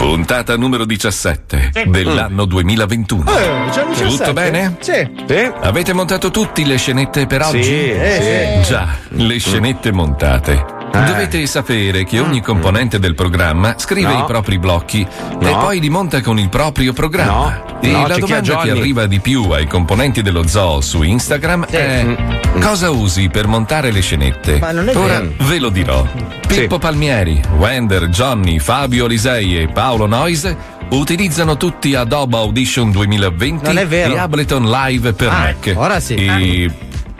Puntata numero 17 dell'anno 2021. Eh, già il 17? Tutto bene? Sì. Avete montato tutti le scenette per oggi? Sì, eh, Già, le scenette montate. Dovete sapere che ogni componente del programma scrive No. i propri blocchi e No. poi li monta con il proprio programma. No. E No, la c'è chi ha domanda che Johnny. arriva di più ai componenti dello zoo su Instagram è cosa usi per montare le scenette? Ma non è Ora vero. ve lo dirò. Pippo Palmieri, Wender, Johnny, Fabio Lisei e Paolo Noise utilizzano tutti Adobe Audition 2020 Non è vero. e Ableton Live per Ah, Mac. ora sì. E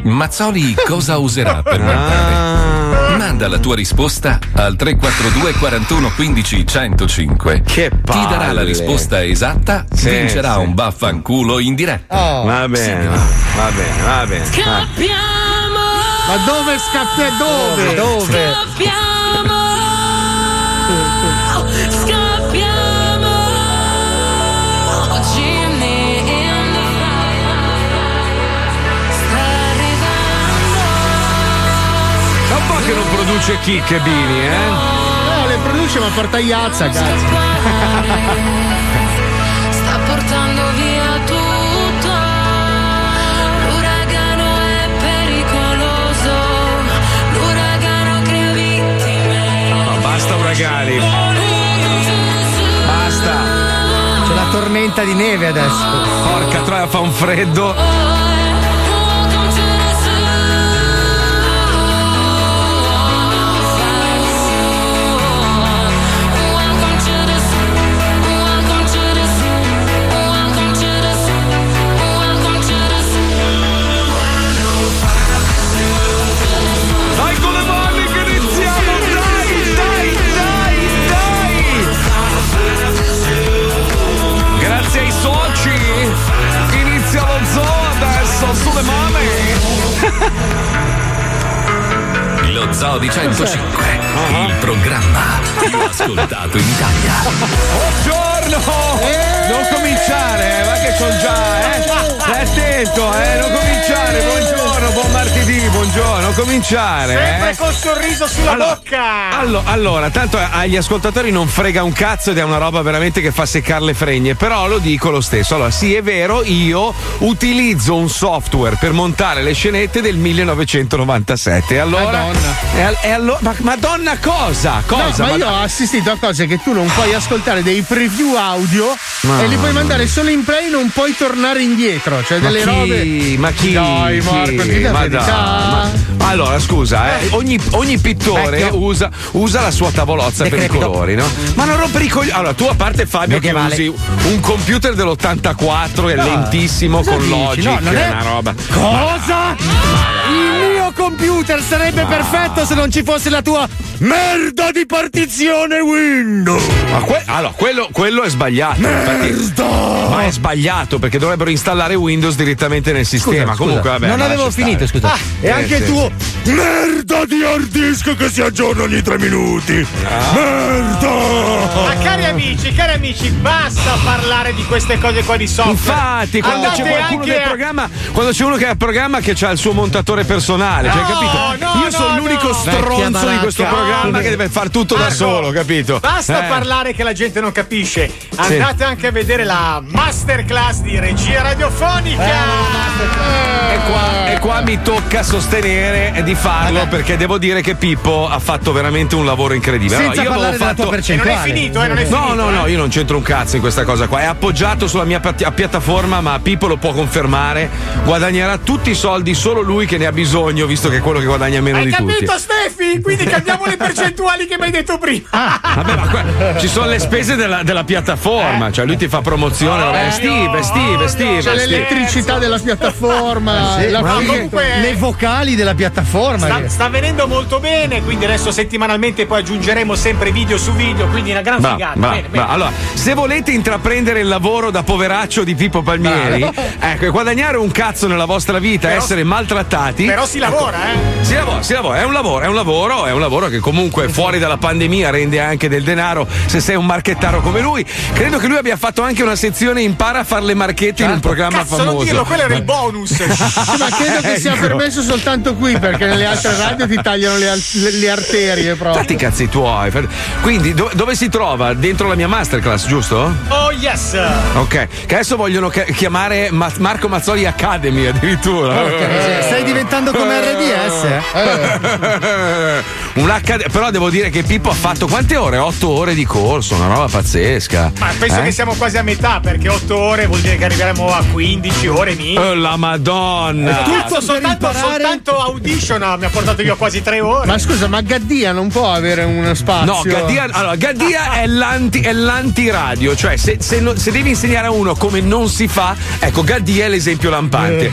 Mazzoli cosa userà per montare? Manda la tua risposta al 342 41 15 105. Che Chi darà la palle. risposta esatta Sì, vincerà sì. un baffanculo in diretta. Oh. Va bene, va va bene, va bene. Scappiamo! Ma dove scappi? Dove? Dove? Scappiamo! Scappiamo! Che produce chicche Bini, eh? No, le produce ma porta iazza, cazzo. Sta portando via tutto. L'uragano è pericoloso. L'uragano crea vittime. Ma basta uragani. Basta. C'è la tormenta di neve adesso. Porca troia, fa un freddo. Lo Zoo di 105, il programma più ascoltato in Italia. Buongiorno! Non cominciare, eh, ma che sono già, eh? Stai attento, eh? Non cominciare, buongiorno, buon martedì, buongiorno, non cominciare, Sempre eh? col sorriso sulla Allora, bocca. Allo- allora, tanto agli ascoltatori non frega un cazzo ed è una roba veramente che fa seccare le fregne, però lo dico lo stesso. Allora, sì, è vero, io utilizzo un software per montare le scenette del 1997. E allora. Madonna. Al- e allo- ma Madonna cosa? Cosa? No, ma io ho assistito a cose che tu non puoi ascoltare dei preview audio e li puoi mandare solo in play, non puoi tornare indietro. Cioè Ma delle chi? robe. Ma chi? Dai, Marco, Chi? Ma dai, ma- Allora, scusa, eh, ogni, ogni pittore usa, usa la sua tavolozza per i colori, no? Ma non rompere i coglioni. Allora, tu a parte Fabio che usi un computer dell'84 è No, lentissimo cosa con dici? Logic, No, non è una roba. Cosa? Il mio computer sarebbe perfetto se non ci fosse la tua merda di partizione Windows. Ma que- allora, quello, quello è sbagliato. infatti- ma è sbagliato perché dovrebbero installare Windows direttamente nel sistema. Comunque, vabbè. non avevo finito, scusa. Eh, e anche sì, tu, merda di hard disk che si aggiorna ogni tre minuti. Merda! Ma cari amici, cari amici, basta parlare di queste cose qua di software. Infatti, quando Andate c'è qualcuno anche del a- programma, quando c'è uno che ha il programma che ha il suo montatore personale, cioè, No, capito? no, Io sono no, l'unico no. stronzo di questo programma che deve fare tutto da solo, capito? Basta Eh. parlare che la gente non capisce. Andate anche a vedere la masterclass di regia radiofonica. E qua, e qua mi tocca sostenere di farlo perché devo dire che Pippo ha fatto veramente un lavoro incredibile. Senza Allora, io parlare avevo della tua fatto. E non è finito, eh, non è No, finito. no, no, eh. io non c'entro un cazzo in questa cosa qua. È appoggiato sulla mia pia- piattaforma, ma Pippo lo può confermare. Guadagnerà tutti i soldi solo lui che ne ha bisogno, visto che è quello che guadagna meno Hai di tutti. capito, Stefi? Sì, quindi cambiamo le percentuali che mi hai detto prima. Vabbè, ma qua- ci sono le spese della, della piattaforma, cioè lui ti fa promozione. vabbè, Eh, Steve, Steve, Steve. C'è Steve. l'elettricità della piattaforma, Sì, la comunque- le vocali della piattaforma. Sta, sta venendo molto bene, quindi adesso settimanalmente poi aggiungeremo sempre video su video, quindi una gran Va, figata. va, bene, bene. va. Allora, se volete intraprendere il lavoro da poveraccio di Pippo Palmieri, ecco, e guadagnare un cazzo nella vostra vita, Però- essere maltrattati. Però si lavora, eh? Si lavora, si lavora, è un lavoro, è un lavoro, è un lavoro che comunque fuori dalla pandemia rende anche del denaro se sei un marchettaro come lui. Credo che lui abbia fatto anche una sezione impara a fare le marchette in un programma Cazzo, famoso. non dirlo, quello era il bonus. Ma credo che sia Ecco. permesso soltanto qui perché nelle altre radio ti tagliano le, le- le arterie proprio. Fatti i cazzi tuoi. Quindi do- dove si trova? Dentro la mia masterclass, giusto? oh yes! Ok, che adesso vogliono chiamare Ma- Marco Mazzoli Academy addirittura. Miseria, Stai diventando come RDS? eh? Un HD però devo dire che Pippo ha fatto quante ore? 8 ore di corso, una roba pazzesca. Ma penso Eh? che siamo quasi a metà perché 8 ore vuol dire che arriveremo a 15 ore minimo. Oh, la Madonna! Cazzo, per soltanto, imparare- soltanto audition ah, mi ha portato io quasi 3 ore. Ma scusa, ma Gaddia non può avere uno spazio? No, Gaddia, allora, Gaddia è, l'anti, è l'antiradio, cioè se, se no- se devi insegnare a uno come non si fa, ecco, Gaddia è l'esempio lampante.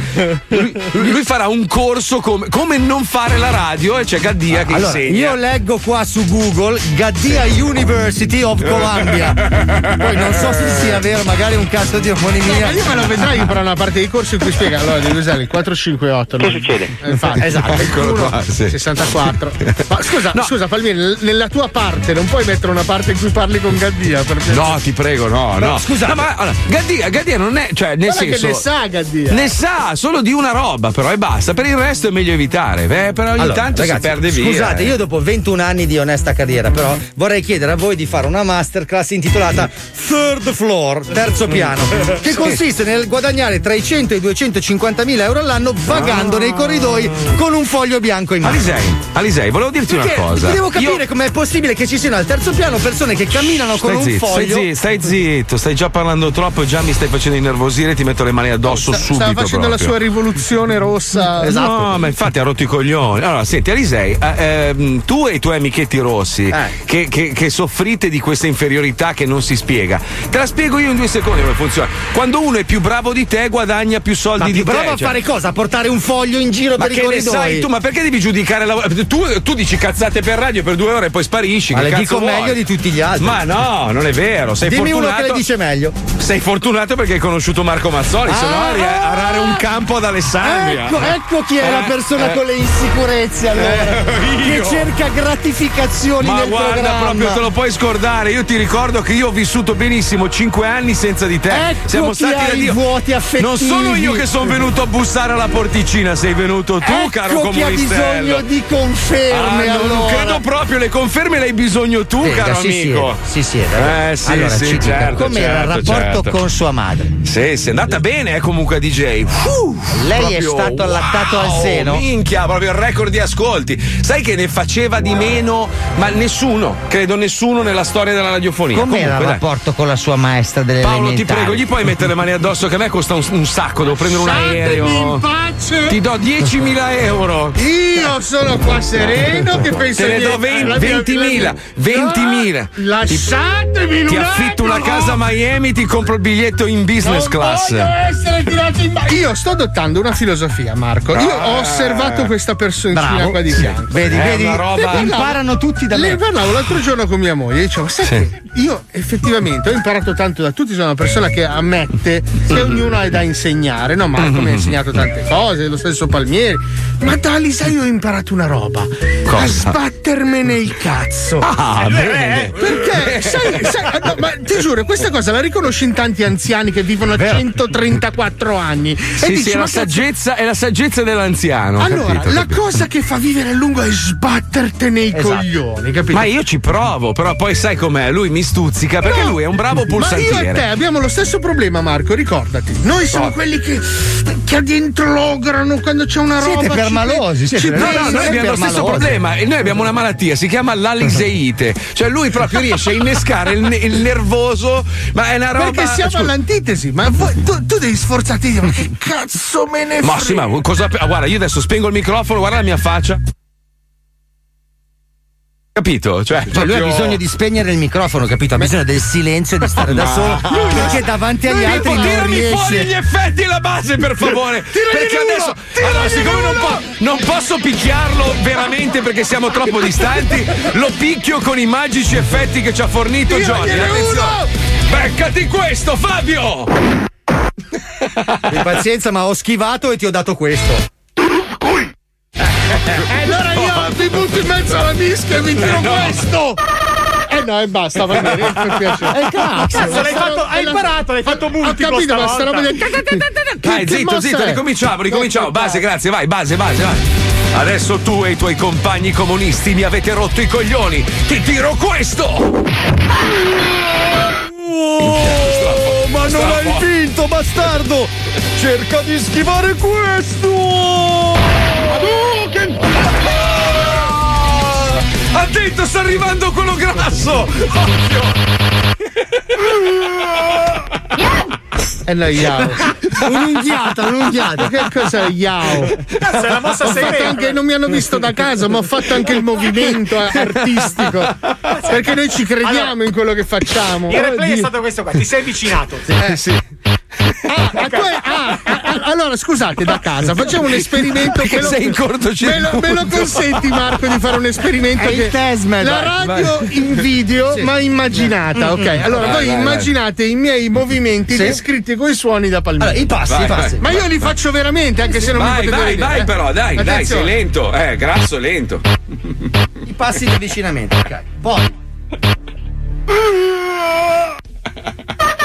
Lui, lui farà un corso come, come non fare la radio e c'è Gaddia che Allora, insegna. io leggo qua su Google Gaddia University of Columbia. Poi non so se sia vero, magari un cazzo di Ma omonimia. io me lo vedrai per una parte dei corsi in cui spiega. Allora devi usare il 458. Cosa succede? infatti, Esatto. Eccolo qua, sì. 64. Ma scusa, No. scusa, Palmieri, nella tua parte non puoi mettere una parte in cui parli con Gaddia? Perché No, ti prego, no, no. scusa. No, ma allora, Gaddia, Gaddia non è, cioè, nel Guarda che senso. ne sa Gaddia. Ne sa solo di una roba, però e basta. Per il resto è meglio evitare. Eh, però ogni Allora, tanto ragazzi, si perde via. eh. Scusate, io dopo 21 anni di onesta carriera, però vorrei chiedere a voi di fare una masterclass intitolata Third Floor, terzo piano, che consiste nel guadagnare tra i 100 e i 250 mila euro all'anno vagando nei corridoi con un foglio bianco in mano. Alisei, Alisei, volevo dirti Perché una cosa. devo capire Io- com'è possibile che ci siano al terzo piano persone che camminano con Stai un zitto, stai foglio. zitto, stai zitto, stai già parlando troppo, già mi stai facendo innervosire, ti metto le mani addosso Sta- subito. Stava facendo la proprio. sua rivoluzione rossa. Esatto. No, ma infatti ha rotto i coglioni. Allora, senti, Alisei, eh, ehm, tu e i tuoi amichetti rossi, Eh. che, che- che soffrite di questa inferiorità che non si spiega, te la spiego io in due secondi come funziona. Quando uno è più bravo di te, guadagna più soldi Ma di più te. bravo a cioè- fare cosa? A portare un foglio in giro Ma per i corridoi? sai tu? Ma perché devi giudicare la tu, tu dici cazzate per radio per due ore e poi sparisci? Ma che le dico vuoi? meglio di tutti gli altri. Ma no, non è vero. Sei Dimmi uno fortunato. che le dice meglio. Sei fortunato perché hai conosciuto Marco Mazzoli, se no Ah. eri a arare un campo ad Alessandria. Ecco, ecco chi è la Eh, persona eh. con le insicurezze allora. Eh, che cerca gratificazioni Ma nel guarda, programma. proprio te lo puoi scordare. Io ti ricordo che io ho vissuto benissimo cinque anni senza di te. Ecco Siamo stati da Dio. vuoti affettivi. Non sono io che sono venuto a bussare alla porticina, sei venuto tu, ecco caro chi ha comunistello. bisogno di conferme Ah, non allora. credo proprio, le conferme le hai bisogno tu, Sì, caro si amico. si siede. Eh sì, allora, sì, ci certo, com'era il certo, rapporto certo. con sua madre? Sì, sì, è andata bene eh, comunque a DJ. Uh, Lei è proprio, stato allattato al wow, seno? Minchia, proprio il record di ascolti. Sai che ne faceva di meno, ma nessuno, credo nessuno nella storia della radiofonia. Com'era il Comunque, dai. Rapporto con la sua maestra delle Paolo, ti prego, gli puoi mettere le mani addosso che a me costa un, un sacco, devo prendere un aereo. in pace. Ti do 10.000 euro. Io sono qua sereno che penso Te ne di- do 20 la mia- 20.000, la mia- 20.000. No, Lasciatemi in Ti affitto una casa a Miami, ti compro il biglietto in business Non class. essere tirato in Io sto adottando una filosofia, Marco. Io ho osservato questa personcina Bravo. qua di fianco. Vedi, È vedi, roba- imparano tutti da Le me. parlavo l'altro giorno con mia moglie dicevo: Sai che io effettivamente ho imparato tanto da tutti. Sono una persona che ammette che ognuno ha da insegnare. No, Marco mi ha insegnato tante cose, lo stesso Palmieri. Ma da Alisa io ho imparato una roba: a Cosa? sbattermene il cazzo. Ah, bene. Perché, sai, sai- no, ma ti giuro, questa cosa la riconosci in tanti anziani che vivono a 134 anni. e Sì, dici, sì, è la, saggezza, è la saggezza dell'anziano. Allora, capito, la capito. cosa che fa vivere a lungo è sbattertene nei coglioni, capito? Ma io ci provo, però poi sai com'è? Lui mi stuzzica perché No, lui è un bravo Ma io e te pulsantiere. abbiamo lo stesso problema, Marco, ricordati. Noi siamo Oh. quelli che, che addentrolograno quando c'è una roba. Siete ci- permalosi, siete ci No, no, noi abbiamo lo stesso permalosi. problema e noi abbiamo una malattia, si chiama l'aliseite. Cioè lui proprio riesce a innescare il, il nervoso, ma è una roba. Perché siamo Scusa, all'antitesi, ma voi- tu, tu devi sforzarti di dire, ma che cazzo me ne Ma frega? sì, ma cosa. Guarda, io adesso spengo il microfono, guarda la mia faccia. Capito? Cioè, Cioè, lui ha bisogno di spegnere il microfono, capito? Ha bisogno del silenzio e di stare da Ma- solo. Perché davanti agli altri Filippo, non tirami fuori gli riesce. effetti alla base, per favore. perché adesso. Allora, siccome non, po- non posso picchiarlo veramente perché siamo troppo distanti, lo picchio con i magici effetti che ci ha fornito Johnny. Attenzione. Beccati questo, Fabio! Abbi pazienza, ma ho schivato e ti ho dato questo. E allora io mi butto in mezzo alla mischia e mi tiro questo! Eh no, e basta, va bene, per piacere. Eh, cazzo. Cazzo, l'hai fatto- hai imparato, l'hai fatto Ho multiplo capito, ma sta roba del... Dai, zitto, zitto, ricominciamo, ricominciamo. Base, grazie, vai, base, base, vai. Adesso tu e i tuoi compagni comunisti mi avete rotto i coglioni. Ti tiro questo! Oh, ma non hai vinto, bastardo! Cerca di schivare questo! Attento, sta arrivando quello grasso! Eh no, Yao. Un'unghiata, un'unghiata. Che cos'è Yao? Cazzo, è una mossa Ho fatto segreta. anche, non mi hanno visto da casa, ma ho fatto anche il movimento artistico. Perché noi ci crediamo in quello che facciamo. Il replay è Oddio. stato questo qua, ti sei avvicinato. Eh sì. Ah, ah, tu hai- ah, ah, ah, allora scusate da casa, facciamo un esperimento Perché che lo- sei in me lo, cortocircuito. me lo consenti Marco di fare un esperimento È che Tesmed. la Vai, radio in video ma immaginata ok allora Vai, voi vai, immaginate i miei movimenti Sì. descritti con i suoni da palmino Allora, i passi, Vai, i passi. ma io li faccio veramente anche se non mi Vai, potete vai, vedere vai, eh. però, dai, dai, sei Attenzione. lento. Eh, grasso, lento. I passi di avvicinamento, ok. Poi.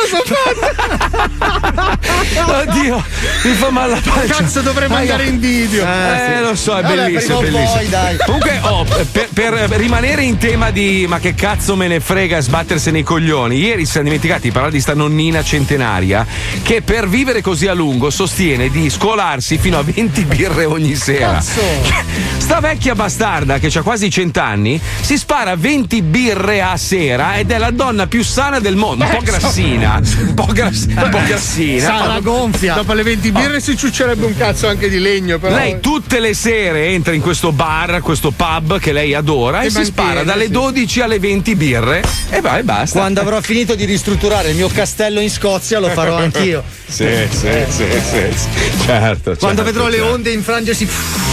cosa fate? Oddio, mi fa male la pancia. cazzo dovremmo andare in video Eh, lo so, è Vabbè, bellissimo, bellissimo. poi, dai. Comunque, oh, per, per rimanere in tema di ma che cazzo me ne frega sbattersene i coglioni, ieri si siamo dimenticati di parlare di sta nonnina centenaria che per vivere così a lungo sostiene di scolarsi fino a 20 birre ogni sera. Sta vecchia bastarda che ha quasi 100 anni si spara 20 birre a sera ed è la donna più sana del mondo, un po' grassina, un po', grass- un po' grassina. Sarà gonfia. dopo le 20 birre si ciuccerebbe un cazzo anche di legno però Lei tutte le sere entra in questo bar, questo pub che lei adora e, E si spara dalle sì. 12 alle 20 birre e vai, basta. Quando avrò finito di ristrutturare il mio castello in Scozia lo farò anch'io. Sì, sì, sì, sì, sì. Certo, Quando certo, vedrò le certo. onde infrangersi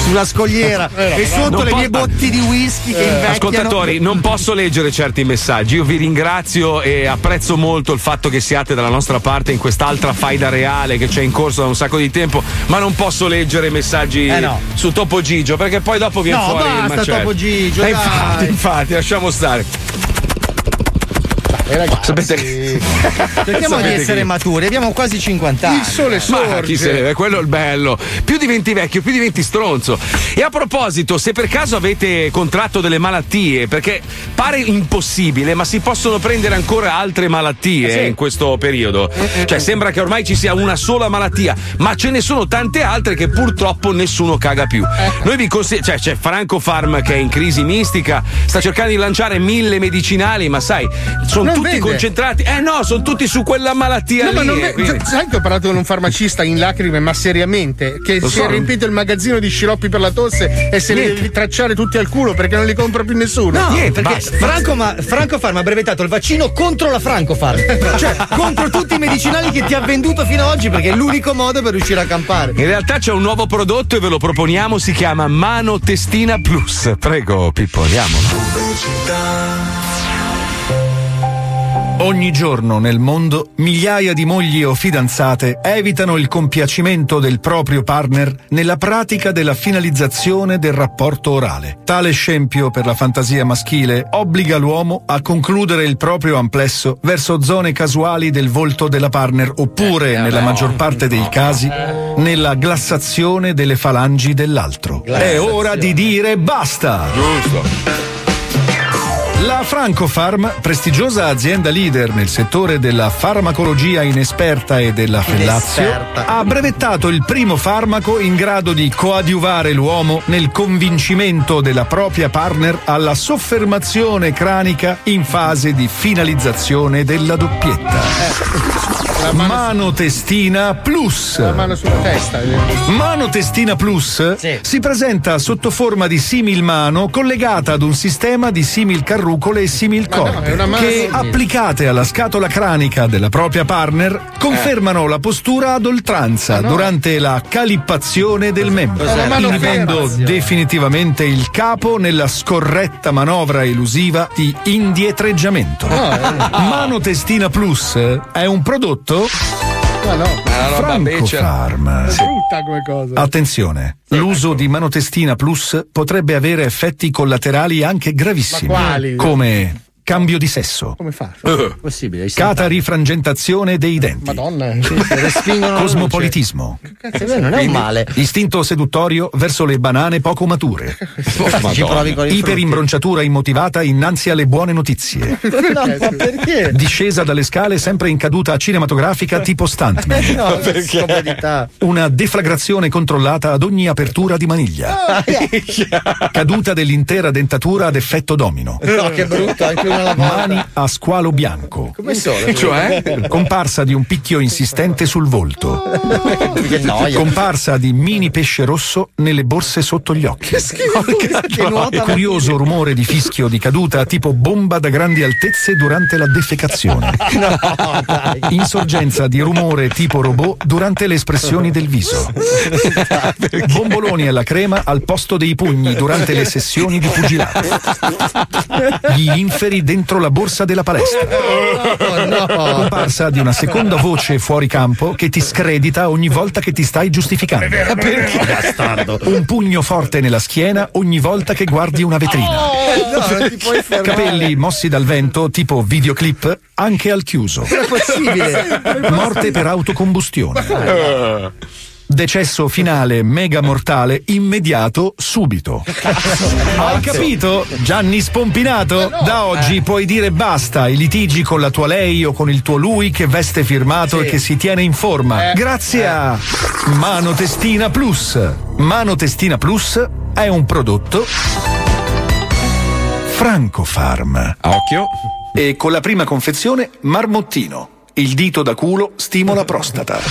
sulla scogliera e sotto le po- mie botti di whisky che invecchiano. Ascoltatori, non posso leggere certi messaggi. Io vi ringrazio e apprezzo molto il fatto che siate dalla nostra parte in quest'altra faida reale che c'è in corso da un sacco di tempo, ma non posso leggere messaggi Eh no. su Topo Gigio perché poi dopo viene No, fuori il basta, macello. Topo Gigio, Eh, dai. infatti, infatti, lasciamo stare. Eh, ragazzi, Sapete che- Cerchiamo di Sapete essere che- maturi, abbiamo quasi 50 anni. il sole Ma sorge chi se ne è quello è il bello. Più diventi vecchio, più diventi stronzo. E a proposito, se per caso avete contratto delle malattie, perché pare impossibile, ma si possono prendere ancora altre malattie in questo periodo. Cioè, sembra che ormai ci sia una sola malattia, ma ce ne sono tante altre che purtroppo nessuno caga più. Noi vi consigliamo, cioè, c'è Franco Farm che è in crisi mistica, sta cercando di lanciare mille medicinali, ma sai, sono tutti vende. concentrati. Eh no, sono tutti su quella malattia No, lì. ma non eh, ve- quindi- sai che ho parlato con un farmacista in lacrime, ma seriamente, che Lo si so, è riempito il magazzino di sciroppi per la tosse e se li Niente. devi tracciare tutti al culo perché non li compra più nessuno. No, Niente, perché basta. Franco, ma, Franco Farm ha brevettato il vaccino contro la Franco Farm. Cioè, contro tutti i medicinali che ti ha venduto fino ad oggi, perché è l'unico modo per riuscire a campare. In realtà c'è un nuovo prodotto e ve lo proponiamo, si chiama Mano Testina Plus. Prego, Pippo, andiamo. Ogni giorno nel mondo migliaia di mogli o fidanzate evitano il compiacimento del proprio partner nella pratica della finalizzazione del rapporto orale. Tale scempio per la fantasia maschile obbliga l'uomo a concludere il proprio amplesso verso zone casuali del volto della partner oppure, nella maggior parte dei casi, nella glassazione delle falangi dell'altro. È ora di dire basta! Giusto. La Francofarm, prestigiosa azienda leader nel settore della farmacologia inesperta e della fellazio, ha brevettato il primo farmaco in grado di coadiuvare l'uomo nel convincimento della propria partner alla soffermazione cranica in fase di finalizzazione della doppietta. Mano Testina Plus. La mano sulla testa. Mano Testina Plus si presenta sotto forma di simil mano collegata ad un sistema di simil carrucole e simil Ma no, mano che applicate alla scatola cranica della propria partner confermano la postura ad oltranza durante la calippazione del membro, mano inibendo definitivamente il capo nella scorretta manovra elusiva di indietreggiamento. Mano Testina Plus è un prodotto Ma no, Franco Farm. è brutta come cosa. Attenzione, l'uso di manotestina plus potrebbe avere effetti collaterali anche gravissimi, come cambio di sesso, Come fa? Possibile. catarifrangentazione dei denti, Madonna. cosmopolitismo. Eh, non è un male. istinto seduttorio verso le banane poco mature, Ci provi con i iperimbronciatura immotivata innanzi alle buone notizie. No, ma perché? discesa dalle scale sempre in caduta cinematografica tipo stuntman. No, scomodità. Una deflagrazione controllata ad ogni apertura di maniglia. Caduta dell'intera dentatura ad effetto domino. No, che brutto, anche alla. Mani a squalo bianco. Come sono? Cioè? Comparsa di un picchio insistente sul volto. Che noia. Comparsa di mini pesce rosso nelle borse sotto gli occhi. che E nuota curioso rumore di fischio di caduta tipo bomba da grandi altezze durante la defecazione. Insorgenza di rumore tipo robot durante le espressioni del viso. Bomboloni alla crema al posto dei pugni durante le sessioni di pugilato. Gli inferi dentro la borsa della palestra. Comparsa di una seconda voce fuori campo che ti scredita ogni volta che ti stai giustificando. Bastardo. Un pugno forte nella schiena ogni volta che guardi una vetrina. No, non ti puoi fermare. Capelli mossi dal vento, tipo videoclip, anche al chiuso. È possibile. Morte per autocombustione. Decesso finale mega mortale immediato subito. Hai capito? Gianni Spompinato? Da oggi puoi dire basta ai litigi con la tua lei o con il tuo lui che veste firmato e che si tiene in forma. Grazie a Mano Testina Plus. Mano Testina Plus è un prodotto Franco Farm. Occhio. E con la prima confezione Marmottino. Il dito da culo stimola prostata.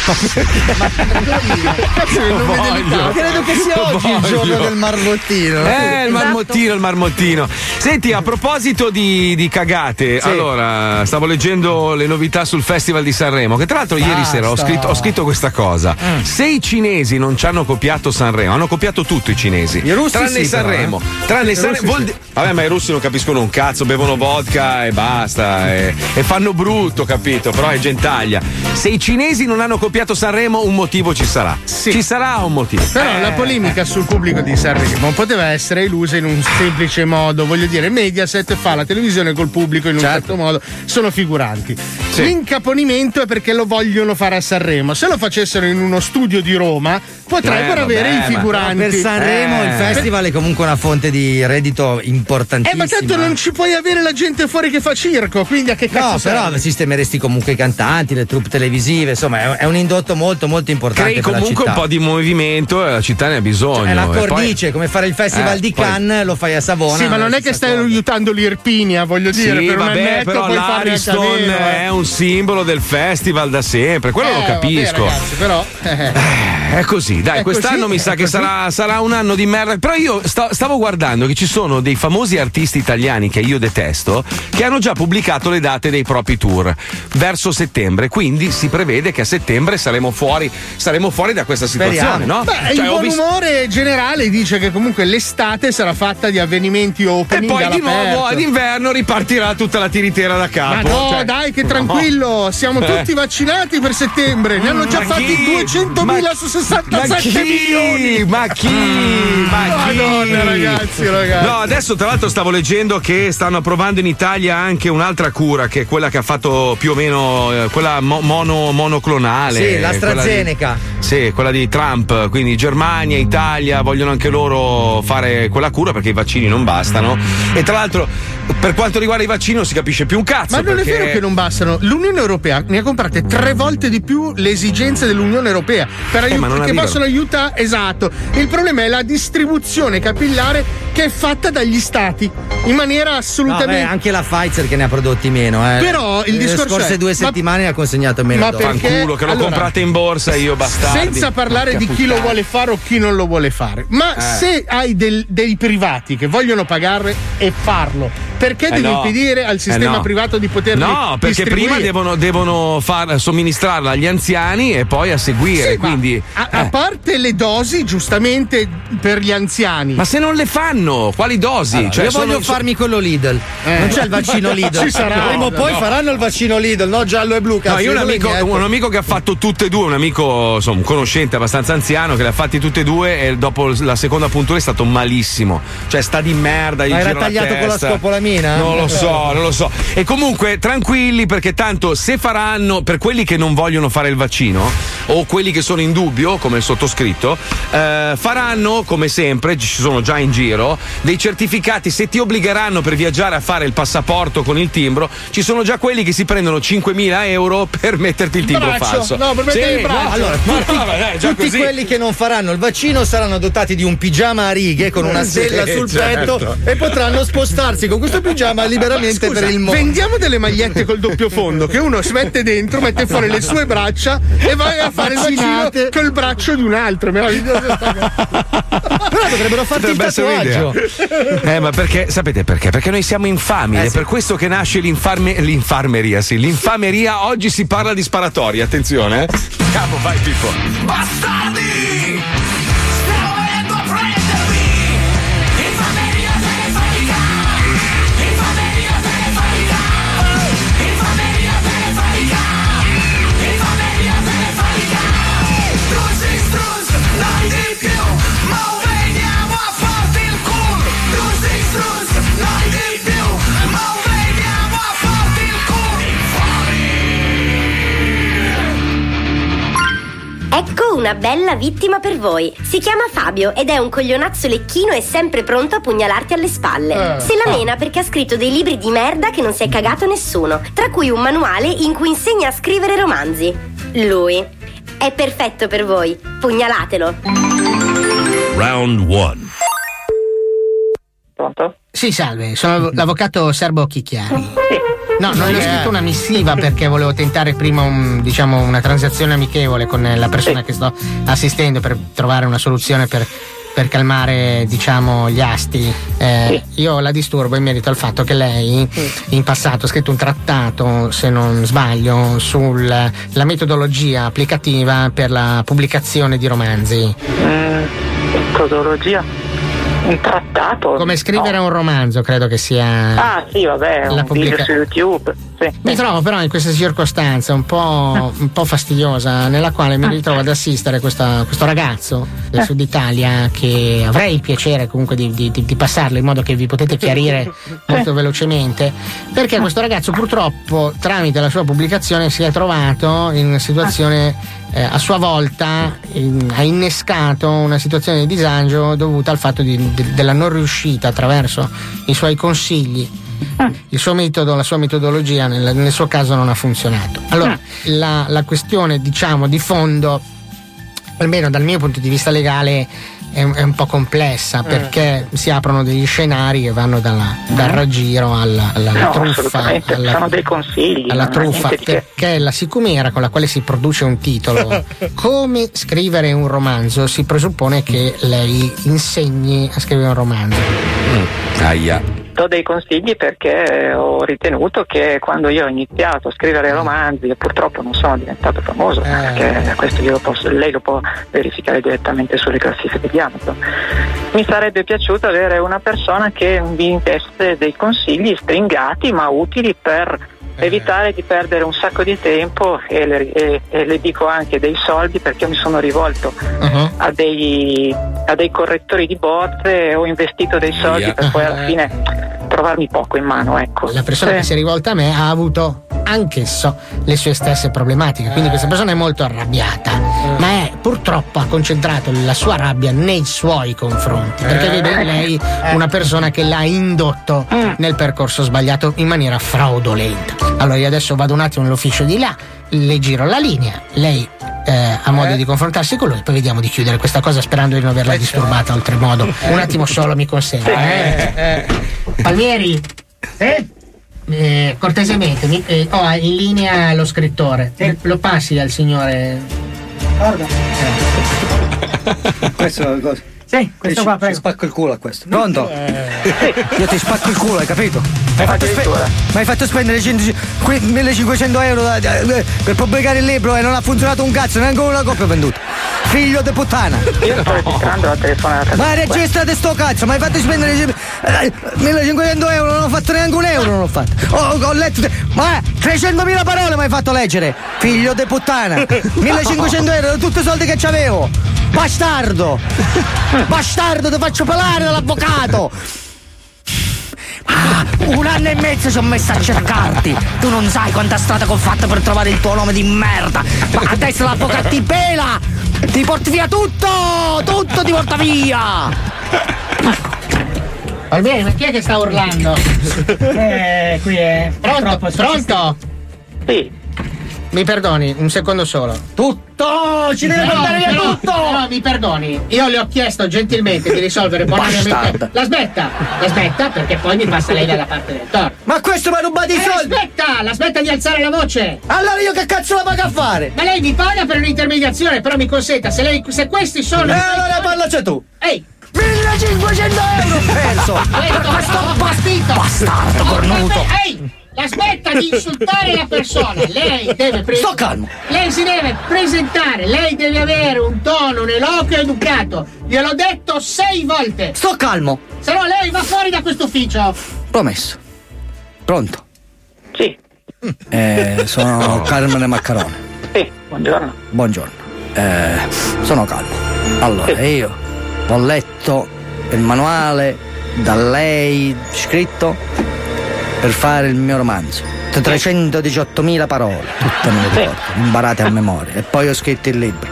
Credo che sia oggi il giorno del marmottino. Eh, il marmottino, il marmottino. Senti, a proposito di, di cagate, allora, stavo leggendo le novità sul Festival di Sanremo, che tra l'altro ieri sera ho scritto, ho scritto questa cosa. Mm. Se i cinesi non ci hanno copiato Sanremo, hanno copiato tutto i cinesi. I russi tranne sì, Sanremo. Tranne Sanremo. vuol di- Vabbè, ma i russi non capiscono un cazzo, bevono vodka e basta. E, e fanno brutto, capito? Però è gentaglia. Se i cinesi non hanno copiato Sanremo, un motivo ci sarà. Ci sarà un motivo. Però Eh. la polemica sul pubblico di Sanremo poteva essere illusa in un semplice modo. Voglio dire, Mediaset fa la televisione col pubblico in un certo modo, sono figuranti. L'incaponimento è perché lo vogliono fare a Sanremo. Se lo facessero in uno studio di Roma, potrebbero Eh, vabbè, avere i ma- figuranti. Per Sanremo il Eh. festival è comunque una fonte di reddito Eh, importantissima. ma tanto non ci puoi avere la gente fuori che fa circo, quindi a che cazzo No, però sistemeresti comunque i cantanti, le troupe televisive, insomma, è, è un indotto molto molto importante Crei per la comunque città. un po' di movimento e la città ne ha bisogno. È la E poi- cornice, come fare il festival Eh, di poi- Cannes, lo fai a Savona. Sì, ma non è che stai aiutando l'Irpinia, voglio dire, Sì, per un vabbè, annetto però l'Ariston eh. è un simbolo del festival da sempre, quello Eh, lo vabbè, capisco. ragazzi, però eh, è così, dai, è quest'anno così, mi sa che sarà, sarà, un anno di merda. Però io sta, stavo guardando che ci sono dei famosi artisti italiani che io detesto che hanno già pubblicato le date dei propri tour verso settembre. Quindi si prevede che a settembre saremo fuori, saremo fuori da questa situazione, no? Beh, cioè, il buon visto... umore generale dice che comunque l'estate sarà fatta di avvenimenti open. E poi di nuovo ad inverno ripartirà tutta la tiritera da capo. Ma no, cioè, dai, che tranquillo, no. siamo tutti vaccinati per settembre. Ne hanno già fatti 200. 100.000 su 67 ma chi? milioni. Ma chi? Ah. Ma chi? Madonna, ragazzi, ragazzi. No, adesso tra l'altro stavo leggendo che stanno approvando in Italia anche un'altra cura che è quella che ha fatto più o meno eh, quella mo- mono- monoclonale. Sì, l'AstraZeneca. Quella di, sì, quella di Trump, quindi Germania, Italia vogliono anche loro fare quella cura perché i vaccini non bastano. E tra l'altro per quanto riguarda i vaccini, non si capisce più un cazzo. Ma non perché- è vero che non bastano. L'Unione Europea ne ha comprate tre volte di più le esigenze dell'Unione Europea per Eh, ma non che possono aiutare. Esatto. Il problema è la distribuzione capillare che è fatta dagli stati in maniera No, assolutamente. beh, anche la Pfizer che ne ha prodotti meno. Eh. Però il Le discorso scorse è- due ma- settimane ne ha consegnato meno. ma dosi. perché- Fanculo, che l'ho allora, comprata in borsa io, bastardi. Senza parlare di chi lo vuole fare o chi non lo vuole fare, ma Eh. se hai del- dei privati che vogliono pagare e farlo, perché Eh devi no. impedire al Eh sistema no. privato di poterli No, perché distribuire? prima devono, devono far, somministrarla agli anziani e poi a seguire. Sì, ma quindi, a, a eh. parte le dosi, giustamente per gli anziani. Ma se non le fanno, quali dosi? Allora, Cioè, io sono- voglio farmi quello Lidl. Eh. Non c'è il vaccino Lidl. Ci sarà. Prima o poi No. faranno il vaccino Lidl, no? Giallo e blu. No, Cazzo, io un amico, un amico che ha fatto tutte e due, un amico, insomma, un conoscente abbastanza anziano che le ha fatti tutte e due e dopo la seconda puntura è stato malissimo. Cioè sta di merda, Ma era gira la tagliato con la testa. Scopolamina? Non lo so, non lo so. E comunque tranquilli perché tanto se faranno per quelli che non vogliono fare il vaccino o quelli che sono in dubbio, come il sottoscritto, eh, faranno come sempre, ci sono già in giro, dei certificati, se ti obbligheranno per viaggiare a fare il passaporto con il timbro, ci sono già quelli che si prendono 5.000 euro per metterti il timbro braccio. falso. No, per mettere il braccio. no, Allora, ma tutti, no, dai, già tutti così. quelli che non faranno il vaccino saranno dotati di un pigiama a righe con una Sì, sella sul certo. petto e potranno spostarsi con questo pigiama liberamente Scusa, per il mondo. vendiamo delle magliette col doppio fondo che uno si mette dentro, mette fuori le sue braccia e vai a fare il vaccino col braccio di un altro. Meraviglioso. Però dovrebbero farti il Potrebbe essere tatuaggio. Eh, ma perché, sapete perché? Perché noi siamo infami, Eh, ed è sì. per questo che nasce l'infarme- l'infarmeria, sì, l'infameria. Oggi si parla di sparatoria, attenzione. eh. Capo, vai Pippo. Bastardi! Ecco una bella vittima per voi. Si chiama Fabio ed è un coglionazzo lecchino e sempre pronto a pugnalarti alle spalle. Eh. Se la mena perché ha scritto dei libri di merda che non si è cagato nessuno, tra cui un manuale in cui insegna a scrivere romanzi. Lui è perfetto per voi. Pugnalatelo. Round 1. Pronto? Sì, salve, sono l'avvocato Serbo Chicchiari. No, non le ho scritto una missiva perché volevo tentare prima un- diciamo, una transazione amichevole con la persona che sto assistendo per trovare una soluzione per, per calmare diciamo, gli asti. Eh, Io la disturbo in merito al fatto che lei in passato ha scritto un trattato, se non sbaglio, sulla metodologia applicativa per la pubblicazione di romanzi. Metodologia? Un trattato? Come scrivere un romanzo, credo che sia. Ah, sì, vabbè, La un pubblica- video su YouTube. Sì. Mi trovo però in questa circostanza un po', un po' fastidiosa nella quale mi ritrovo ad assistere questa- questo ragazzo del sud Italia che avrei il piacere comunque di, di- di- passarlo in modo che vi potete chiarire molto velocemente perché questo ragazzo purtroppo tramite la sua pubblicazione si è trovato in una situazione eh, a sua volta in- ha innescato una situazione di disagio dovuta al fatto di- de- della non riuscita attraverso i suoi consigli il suo metodo, la sua metodologia nel, nel suo caso non ha funzionato. Allora, la, la questione, diciamo, di fondo, almeno dal mio punto di vista legale, è, è un po' complessa perché si aprono degli scenari che vanno dalla- dal raggiro alla, alla- alla No, truffa. alla- sono dei consigli. alla truffa perché la sicumera con la quale si produce un titolo come scrivere un romanzo si presuppone che lei insegni a scrivere un romanzo Aia. Do dei consigli perché ho ritenuto che quando io ho iniziato a scrivere romanzi e purtroppo non sono diventato famoso, perché questo io lo posso- lei lo può verificare direttamente sulle classifiche di Amazon, mi sarebbe piaciuto avere una persona che mi desse dei consigli stringati ma utili per evitare di perdere un sacco di tempo e le, e- e le dico anche dei soldi perché mi sono rivolto a, dei, a dei correttori di bozze e ho investito dei soldi Via. per poi alla fine trovarmi poco in mano ecco la persona Sì. che si è rivolta a me ha avuto anch'esso le sue stesse problematiche quindi questa persona è molto arrabbiata ma è purtroppo ha concentrato la sua rabbia nei suoi confronti perché Eh. vede in lei una persona che l'ha indotto nel percorso sbagliato in maniera fraudolenta allora io adesso vado un attimo nell'ufficio di là le giro la linea lei eh, ha modo di confrontarsi con lui, poi vediamo di chiudere questa cosa sperando di non averla disturbata oltremodo. Un attimo solo mi consente. eh. Palmieri? Eh, cortesemente, mi- eh, ho in linea lo scrittore. Lo passi al signore. Questo è cosa? Sì, questo qua, Ti spacco il culo a questo. Pronto? Io ti spacco il culo, hai capito? Mi hai fatto, spe- mi hai fatto spendere 100 que- 1500 euro da- da- eh, per pubblicare il libro e non ha funzionato un cazzo, neanche una copia venduta. Figlio di puttana! Io sto registrando la telefonata. Ma registrate sto cazzo, mi hai fatto spendere eh, 1500 euro, non ho fatto neanche un euro, non ho fatto. Ho, ho letto. Ma 300.000 parole mi hai fatto leggere! Figlio di puttana! 1500 euro, tutti i soldi che c'avevo! Bastardo! Bastardo, ti faccio pelare dall'avvocato! Ah, un anno e mezzo ci ho messo a cercarti! Tu non sai quanta strada che ho fatto per trovare il tuo nome di merda! Ma adesso l'avvocato ti pela! Ti porti via tutto! Tutto ti porta via! Palmieri, ma chi è che sta urlando? eh, qui è. Pronto? Pronto? Sì. Mi perdoni, un secondo solo. Tutto! Ci deve portare via tutto! No, mi perdoni. Io le ho chiesto gentilmente di risolvere bonariamente. La smetta! La smetta perché poi mi passa lei dalla parte del torto. Ma questo mi ha rubato i Eh, soldi! Aspetta! La smetta di alzare la voce! Allora io che cazzo la pago a fare? Ma lei mi paga per un'intermediazione, però mi consenta, se lei. se questi sono. E allora parlaci tu! Ehi! 1500 euro Per questo bastito! bastardo cornuto! Ehi! La smetta di insultare la persona! Lei deve pre- Sto calmo! Lei si deve presentare, lei deve avere un tono, un eloquio educato. Gliel'ho detto sei volte! Sto calmo! Se no lei va fuori da questo ufficio! Promesso. Pronto? Sì. Eh, sono Carmine Maccarone. Sì, buongiorno. Buongiorno. Eh, sono calmo. Allora, io ho letto il manuale da lei scritto per fare il mio romanzo. 318.000 parole, tutte me le ricordo, imparate a memoria. E poi ho scritto il libro.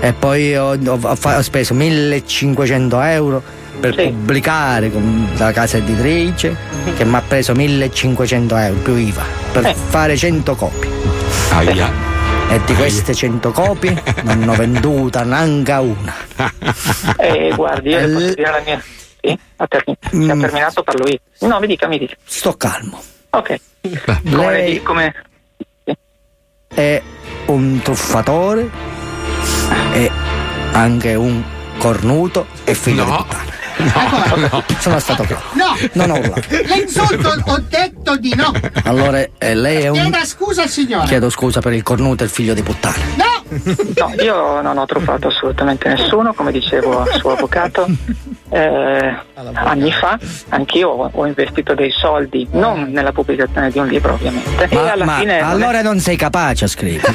E poi ho, ho- ho speso 1500 euro per pubblicare con la casa editrice che mi ha preso 1500 euro più IVA per fare 100 copie. Aia. E di queste 100 copie non ho venduta neanche una. Eh, guardi, io dire la mia. Sì, ha, termi- Mm. ha terminato, parlo io. No, mi dica, mi dica. Sto calmo. Ok. Come le Lei come. è un truffatore e anche un cornuto e figlio di puttana. Sono stato chiaro. No! Non ho urlato. L'insulto ho detto di no! Allora eh, lei è un. Chieda scusa signore! Chiedo scusa per il cornuto e il figlio di puttana. No! No, io non ho truffato assolutamente nessuno, come dicevo al suo avvocato. Eh, anni fa anch'io ho, ho investito dei soldi, non nella pubblicazione di un libro ovviamente. e Ma, alla ma fine. allora non sei capace a scrivere.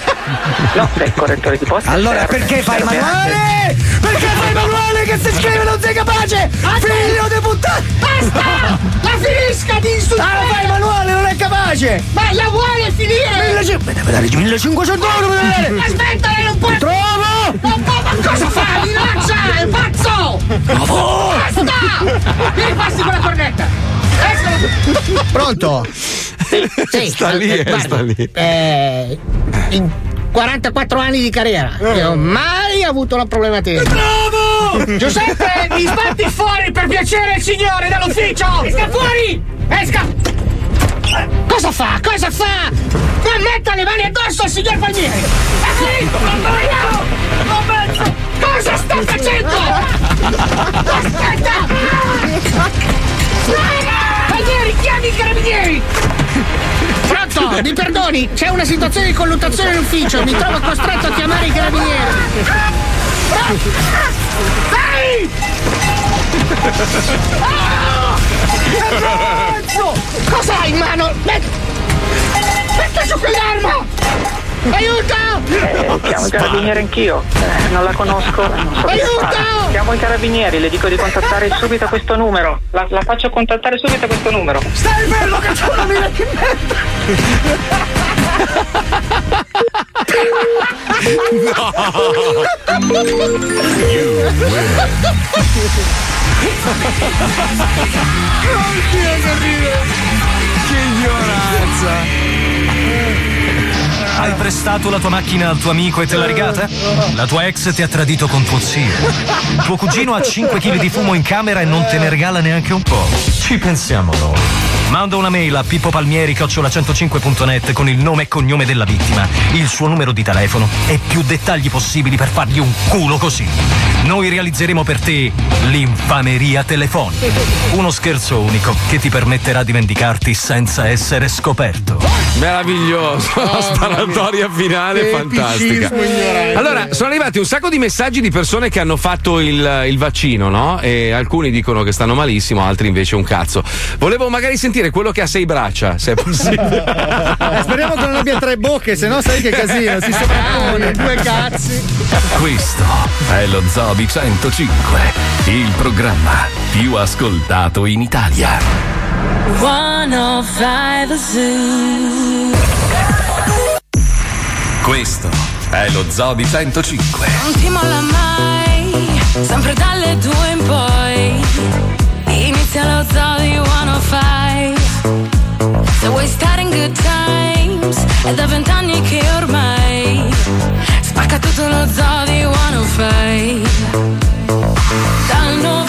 No, sei correttore di posta. Allora serve- perché fai manuale? anche- Perché fai manuale che se scrive non sei capace? Figlio di puttana! Basta! La finisca di insultare! Ah, fai manuale, non è capace! Ma la vuole finire! 1500 deve dare 1500 euro vedere! Aspetta, lei non può! Trovo! Non può, ma cosa fa? Mi lancia! È pazzo! Bravo! Basta! Mi ripassi con la cornetta! Pronto? Sì, Sta lì, eh, eh, guardi, sta lì. eh, in 44 anni di carriera io ho mai avuto una problematica. Bravo! Giuseppe, mi sbatti fuori per piacere il signore dall'ufficio! Esca fuori! Esca! Cosa fa? Cosa fa? Non metta le mani addosso al signor Palmieri! È finito! Andiamo! L'ho messo! Cosa sta facendo? Aspetta! Palmieri, chiami i carabinieri! Pronto, mi perdoni, c'è una situazione di colluttazione in ufficio, mi trovo costretto a chiamare i carabinieri. Ehi! Ah! Cosa hai in mano? Met- Metta su quell'arma! Aiuto! Eh, chiamo i carabinieri anch'io. Eh, non la conosco, non so Aiuto! Chiamo i carabinieri, le dico di contattare subito questo numero. La, la faccio contattare subito questo numero. Stai fermo che c'è una mira che Che ignoranza! Hai prestato la tua macchina al tuo amico e te l'ha rigata? La tua ex ti ha tradito con tuo zio. Tuo cugino ha 5 kg di fumo in camera e non te ne regala neanche un po'. Ci pensiamo noi. Manda una mail a pippopalmieri-105.net con il nome e cognome della vittima, il suo numero di telefono e più dettagli possibili per fargli un culo così. Noi realizzeremo per te l'infameria telefonica. Uno scherzo unico che ti permetterà di vendicarti senza essere scoperto. Meraviglioso, la sparatoria finale fantastica. Epicismo ignorante. Allora, sono arrivati un sacco di messaggi di persone che hanno fatto il, il vaccino, no? E alcuni dicono che stanno malissimo, altri invece un cazzo. Volevo magari sentire quello che ha sei braccia, se è possibile. Eh, speriamo che non abbia tre bocche, se no sai che casino, si sovrappone. Due cazzi. Questo è lo Zobi 105, il programma più ascoltato in Italia. 105 Zoo. Questo è lo Zobi 105. Non ti molla mai, sempre dalle due in poi. Inizia lo zoo di 105. Se vuoi stare in good times, è da vent'anni che ormai spacca tutto lo zoo di 105. Dal 99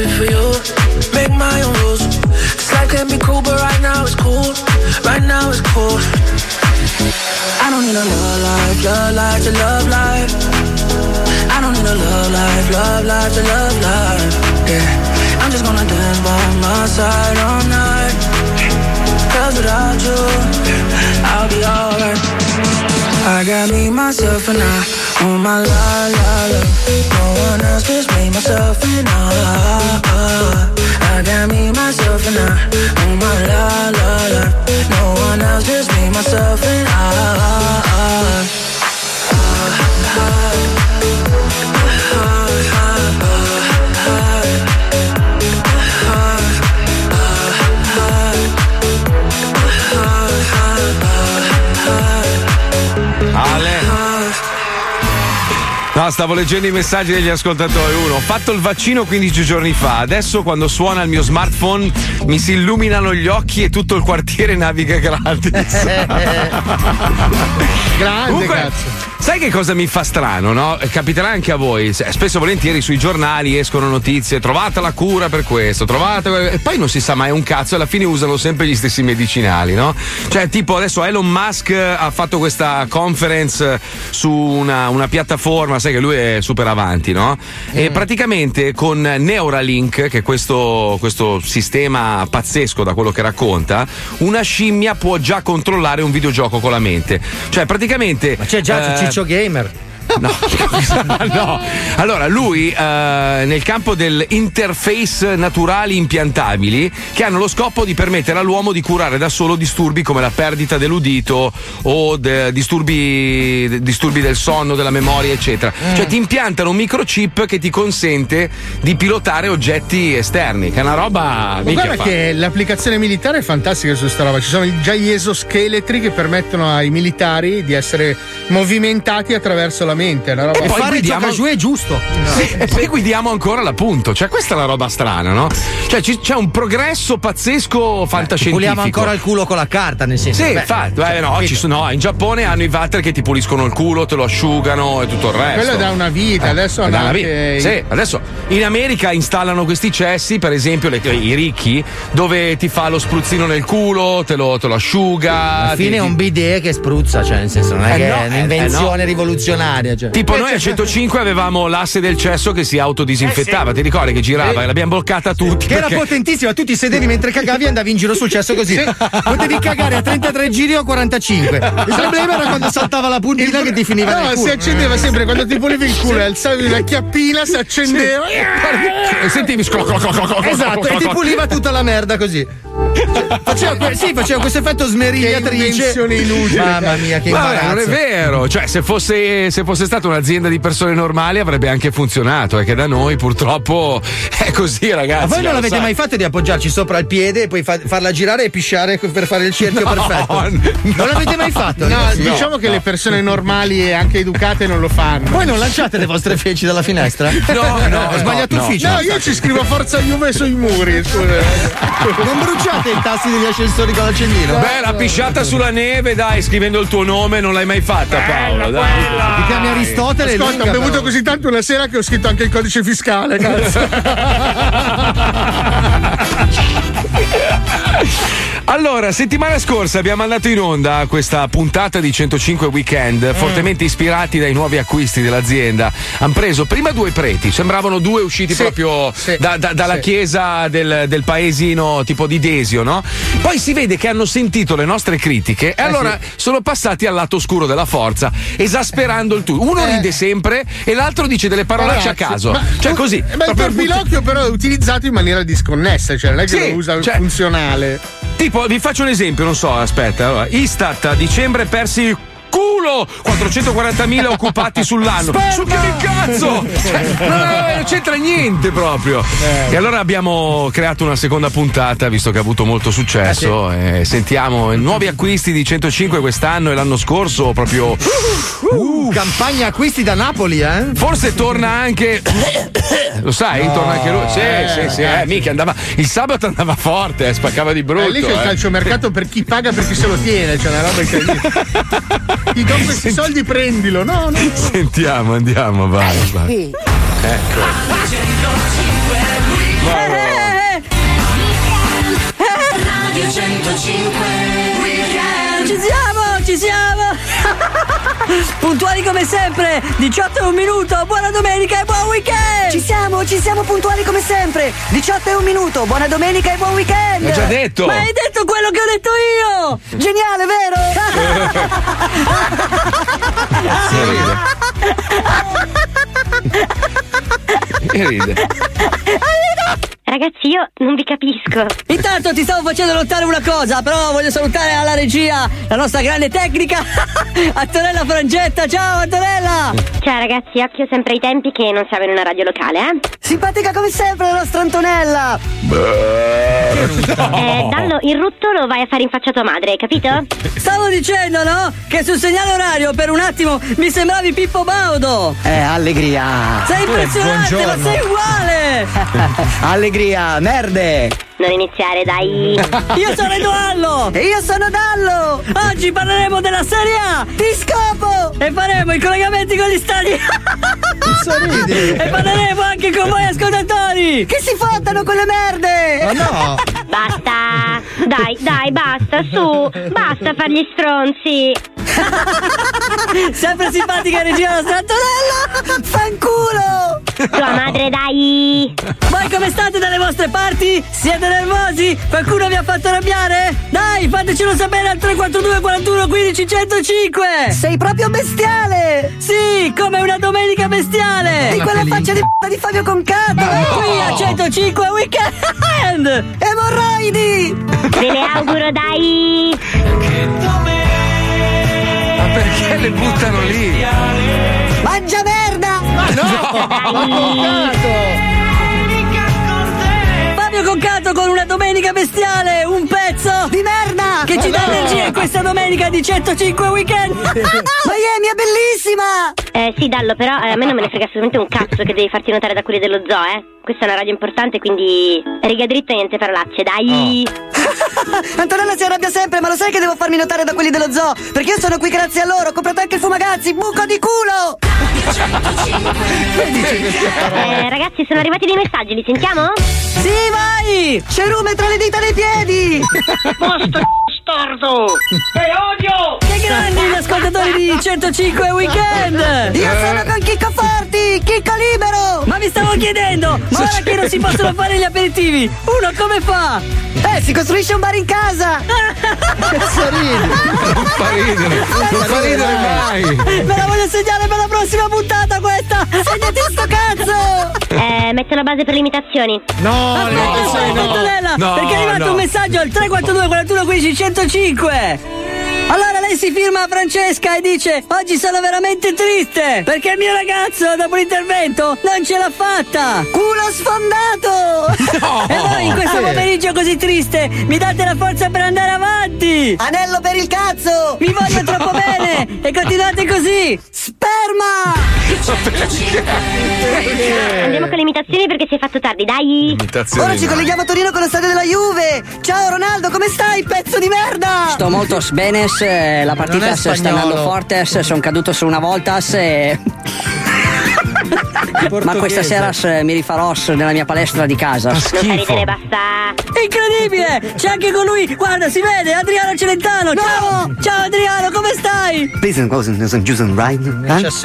me, I dance it for you. Make my own rules. This life can be cruel, but right now it's cool. Right now it's cool. I don't need a love life, love life to love life. I don't need a love life, love life to love life. Yeah, I'm just gonna dance by my side all night. Cause without you, I'll be alright. I got me, myself, and I on my la la la. No one else, just me, myself, and I. I got me, myself, and I on my la la la. No one else, just me, myself, and I. Ale. No, stavo leggendo i messaggi degli ascoltatori. Uno, ho fatto il vaccino 15 giorni fa. Adesso quando suona il mio smartphone mi si illuminano gli occhi e tutto il quartiere naviga gratis. Grande Comunque, cazzo. Sai che cosa mi fa strano, no? Eh, Capiterà anche a voi. Spesso e volentieri sui giornali escono notizie, trovata la cura per questo, trovate. E poi non si sa mai un cazzo, e alla fine usano sempre gli stessi medicinali, no? Cioè, tipo adesso Elon Musk ha fatto questa conference su una, una piattaforma, sai che lui è super avanti, no? E praticamente con Neuralink, che è questo, questo sistema pazzesco da quello che racconta, una scimmia può già controllare un videogioco con la mente. Cioè, praticamente. Ma c'è già Ciccio Gamer. No. no. Allora, lui eh, nel campo dell'interface naturali impiantabili che hanno lo scopo di permettere all'uomo di curare da solo disturbi come la perdita dell'udito o de- disturbi, disturbi del sonno, della memoria, eccetera. Cioè ti impiantano un microchip che ti consente di pilotare oggetti esterni, che è una roba Ma guarda fa. che l'applicazione militare è fantastica su sta roba. Ci sono già gli esoscheletri che permettono ai militari di essere movimentati attraverso la mente. è Una roba E poi guidiamo- è giusto. Sì, e poi guidiamo ancora l'appunto. Cioè, questa è la roba strana, no? Cioè, ci- c'è un progresso pazzesco fantascientifico. Puliamo ancora il culo con la carta, nel senso. Sì, infatti, cioè, eh, no, sono- no, in Giappone hanno i water che ti puliscono il culo, te lo asciugano e tutto il resto. Quello da una vita, adesso Eh, hanno da una anche vita. Sì, adesso in America installano questi cessi, per esempio le- i ricchi, dove ti fa lo spruzzino nel culo, te lo, te lo asciuga. Alla fine ti- è un bidet che spruzza, cioè, nel senso, non è Eh che no, è eh, un'invenzione eh no. rivoluzionaria. Cioè. Tipo noi a 105 avevamo l'asse del cesso che si autodisinfettava, ti ricordi che girava? Sì. E l'abbiamo bloccata tutti. Che era perché- potentissima, tu ti sedevi mentre cagavi e andavi in giro sul cesso così. Potevi cagare a 33 giri o 45. Il problema era quando saltava la puntina che ti finiva No, si accendeva sempre quando ti pulivi il culo, alzavi la chiappina, si accendeva. E sentivi clo- Esatto, e ti puliva tutta la merda così. Faceva, que- sì, faceva questo effetto smerigliatrice. inutile. Mamma mia, che Vabbè, imbarazzo. non è vero, cioè se fosse, se fosse stata un'azienda di persone normali avrebbe anche funzionato, è che da noi purtroppo è così ragazzi. Ma voi non l'avete sai. mai fatto di appoggiarci sopra il piede e poi fa- farla girare e pisciare per fare il cerchio No, perfetto? Non l'avete mai fatto? No, ragazzi? diciamo che le persone normali e anche educate non lo fanno. Voi non lanciate le vostre feci dalla finestra? No, no, ho sbagliato no. ufficio. No, io ci scrivo Forza Juve sui muri. scusa. Non bruciate i tasti degli ascensori con l'accendino? Beh, la pisciata sulla neve, dai, scrivendo il tuo nome non l'hai mai fatta, Paolo. Dai. Ti chiami Aristotele? Ascolta, lunga, ho bevuto però. così tanto una sera che ho scritto anche il codice fiscale, cazzo. Allora, settimana scorsa abbiamo mandato in onda questa puntata di 105 Weekend, fortemente ispirati dai nuovi acquisti dell'azienda. Hanno preso prima due preti, sembravano due usciti Sì, proprio sì, da- da- dalla sì. chiesa del, del paesino tipo di Desio, no? Poi si vede che hanno sentito le nostre critiche Eh, e allora sono passati al lato oscuro della forza, esasperando il tutto. Uno ride sempre e l'altro dice delle parolacce a Eh. Caso. ma- cioè così. Ma il torpilocchio però è utilizzato in maniera disconnessa, cioè non è che lo usa cioè- funzionale. Tipo, vi faccio un esempio, non so, aspetta. Allora, Istat a dicembre persi culo 440.000 occupati sull'anno. Su che cazzo? Cioè, non, non c'entra niente proprio. Eh. E allora abbiamo creato una seconda puntata, visto che ha avuto molto successo. Eh, e sentiamo nuovi acquisti di 105 quest'anno e l'anno scorso proprio. Uh, campagna acquisti da Napoli, eh? Forse torna anche. Lo sai? No. torna anche lui. Sì, Eh, sì, sì. Eh, mica andava. Il sabato andava forte, eh, spaccava di brutto. Eh, lì c'è il eh. calciomercato per chi paga per chi se lo tiene, c'è una roba incredibile. Ti do questi soldi, prendilo. No, no. Sentiamo, andiamo, vai. vai. Ecco. Radio 105 Weekend Ci siamo, ci siamo! Puntuali come sempre, 18 e un minuto, buona domenica e buon weekend! Ci siamo, ci siamo puntuali come sempre. 18 e un minuto, buona domenica e buon weekend. L'ho già detto. Ma hai detto quello che ho detto io! Geniale, E ride. Ragazzi, io non vi capisco. Intanto ti stavo facendo notare una cosa, però voglio salutare alla regia, la nostra grande tecnica, Antonella Frangetta. Ciao Antonella! Ciao ragazzi, occhio sempre ai tempi che non siamo in una radio locale, eh? Simpatica come sempre la nostra Antonella. Eh, Dallo, il rutto lo vai a fare in faccia a tua madre, hai capito? Stavo dicendo, no? Che sul segnale orario per un attimo mi sembravi Pippo Baudo! Eh, allegria. Sei impressionante, ma sei uguale! allegria, merde. Non iniziare, dai. Io sono Edoallo! E io sono Dallo! Oggi parleremo della Serie A! Ti scopo! E faremo i collegamenti con gli stadi! Sorridi. e parleremo anche con voi ascoltatori! Che si fottano quelle merde! Ma no! Basta. Dai, dai, basta, su. Basta far gli stronzi. Sempre simpatica regia nostra Antonella! Fanculo! Tua madre, dai. Voi come state dalle vostre parti? Siete nervosi? Qualcuno vi ha fatto arrabbiare? Dai, fatecelo sapere al 342 41 15 105! Sei proprio bestiale! Sì, come una domenica bestiale! Di quella faccia di p***a di Fabio Concato! Qui a 105 Weekend! Emorroidi! Ve le auguro, dai. Ma perché le buttano lì? Mangia merda! Fabio Concato con una domenica bestiale, un pezzo Di merda! che ci dà energia in questa domenica di 105 Weekend! Miami è bellissima! Eh, sì, Dallo, però eh, a me non me ne frega assolutamente un cazzo che devi farti notare da quelli dello zoo, eh. Questa è una radio importante, quindi riga dritto e niente parolacce, dai. Antonella si arrabbia sempre, ma lo sai che devo farmi notare da quelli dello zoo? Perché io sono qui grazie a loro, ho comprato anche il fumagazzi, buco di culo! Eh, ragazzi, sono arrivati dei messaggi, li sentiamo? Sì, vai! Cerume tra le dita dei piedi! Posto storto! Te odio! Che grandi gli ascoltatori di 105 Weekend! Io sono con Chicco Forti, Chicco Libero! Ma vi stavo chiedendo, ma ora che non si possono fare gli aperitivi, uno come fa? Eh, si costruisce un bar in casa! Non fa ridere, non fa ridere mai! Me la voglio segnare per la prossima puntata questa! Segnati sto cazzo! Eh, metto la base per le imitazioni. No, Aspetta, no, aspetta, no. No, perché è arrivato no. un messaggio al 342 41 15 105. Allora lei si firma Francesca e dice Oggi sono veramente triste Perché il mio ragazzo dopo l'intervento non ce l'ha fatta Culo sfondato! E voi in questo pomeriggio così triste Mi date la forza per andare avanti Anello per il cazzo! Vi voglio troppo bene E continuate così Sperma! Andiamo con le imitazioni perché si è fatto tardi, dai. Ora ci colleghiamo a Torino con lo stadio della Juve! Ciao Ronaldo, come stai, pezzo di merda? Sto molto bene, la Non è partita sta andando forte, sono caduto su una volta e... Ma questa sera mi rifarò nella mia palestra di casa. Basta. Incredibile! C'è anche con lui! Guarda, si vede! Adriano Celentano! Ciao! Ciao Adriano, come stai?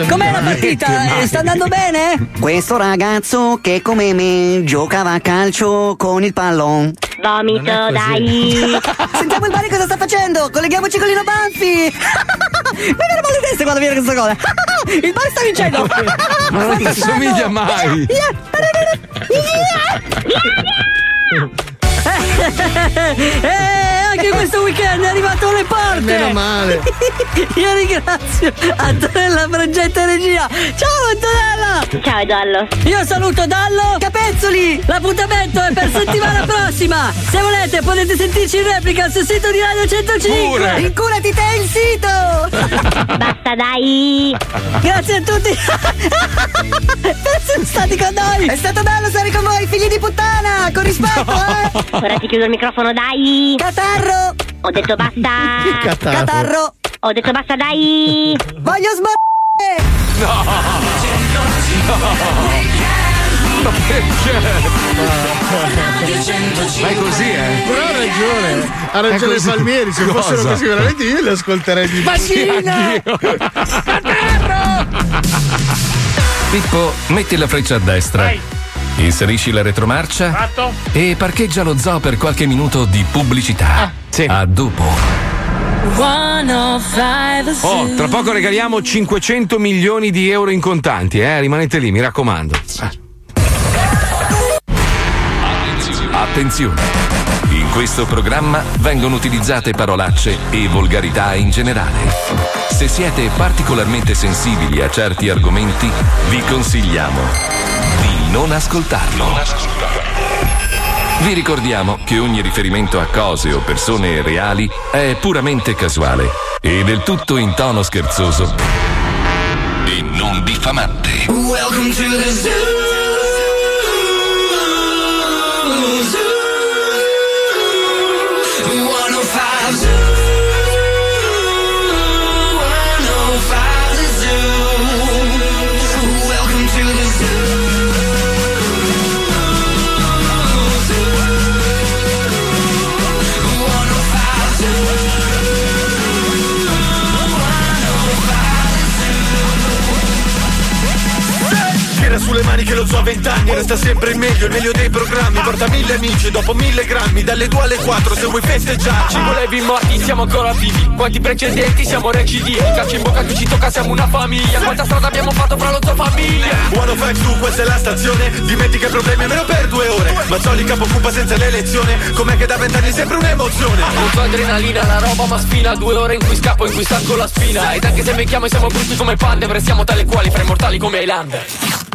Com'è la partita? Eh, Sta andando bene? Questo ragazzo che come me giocava a calcio con il pallone. Vomito, dai. Sentiamo il Bari cosa sta facendo! Colleghiamoci con Lino Banfi! Mi viene mal di testa quando viene questa cosa! Il Bari sta vincendo! Ma non ti assomiglia mai! Eh, anche questo weekend è arrivato alle porte! Meno male. Io ringrazio Antonella Frangetta e Regia! Ciao Antonella! Ciao, Edollo. Io saluto Dallo Capezzoli! L'appuntamento è per settimana prossima! Se volete potete sentirci in replica sul sito di Radio 105! Pure. Inculati te il sito! Basta, dai. Grazie a tutti! per essere stati con noi! È stato bello stare con voi, figli di puttana! Con rispetto, eh! Ora ti chiudo il microfono, dai. Catarro! Ho detto basta. Catarro. Catarro! Ho detto basta, dai. Voglio sbagliare! Ma è così, eh? Però ha ragione, ha ragione così. Palmieri, se fossero Cosa? così veramente io li ascolterei di Vagina! Pippo, metti la freccia a destra. Inserisci la retromarcia Fatto? e parcheggia lo zoo per qualche minuto di pubblicità. Sì. A dopo. Oh, tra poco regaliamo 500 milioni di euro in contanti, eh? Rimanete lì, mi raccomando. Attenzione! In questo programma vengono utilizzate parolacce e volgarità in generale. Se siete particolarmente sensibili a certi argomenti, vi consigliamo non ascoltarlo. Non ascoltarlo. Vi ricordiamo che ogni riferimento a cose o persone reali è puramente casuale e del tutto in tono scherzoso e non diffamante. Welcome to the zoo. zoo, zoo. Sulle mani che lo so a vent'anni Resta sempre il meglio, il meglio dei programmi. Porta mille amici dopo mille grammi Dalle 2 alle 4 se vuoi festeggiarci. Ci volevi morti, siamo ancora vivi. Quanti precedenti, siamo recidivi Calcio in bocca che ci tocca, siamo una famiglia. Quanta strada abbiamo fatto fra lo zoo famiglia? One of tu, questa è la stazione. Dimentica i problemi almeno per due ore. Mazzoli capo occupa senza l'elezione. Com'è che da vent'anni è sempre un'emozione? Molto adrenalina, la roba ma spina Due ore in cui scappo, in cui stacco la spina. Ed anche se becchiamo e siamo brutti come pande Restiamo tale quali, fra i mortali come Highlander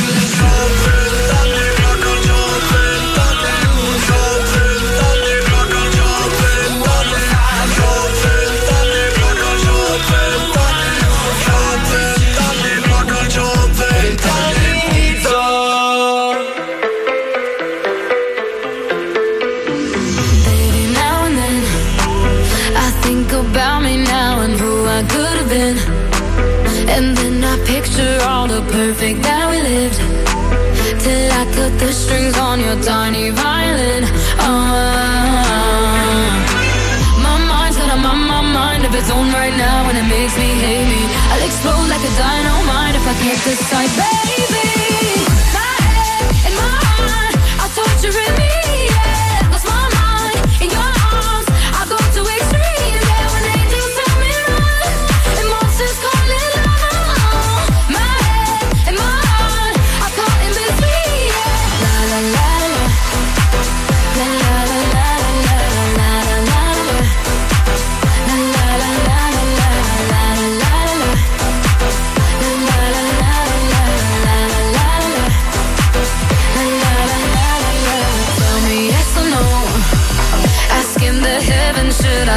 of its own right now, and it makes me hate me. I'll explode like a dynamite if I can't decide, baby. My head and my heart are torturing me.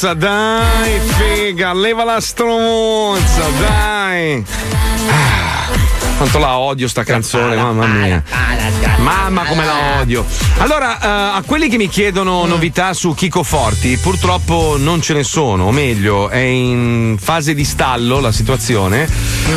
stronza, dai, figa, leva la stronza, dai. Ah, Quanto la odio sta canzone, mamma mia. Mamma come la odio. Allora, eh, a quelli che mi chiedono novità su Chico Forti, purtroppo non ce ne sono, o meglio, è in fase di stallo la situazione.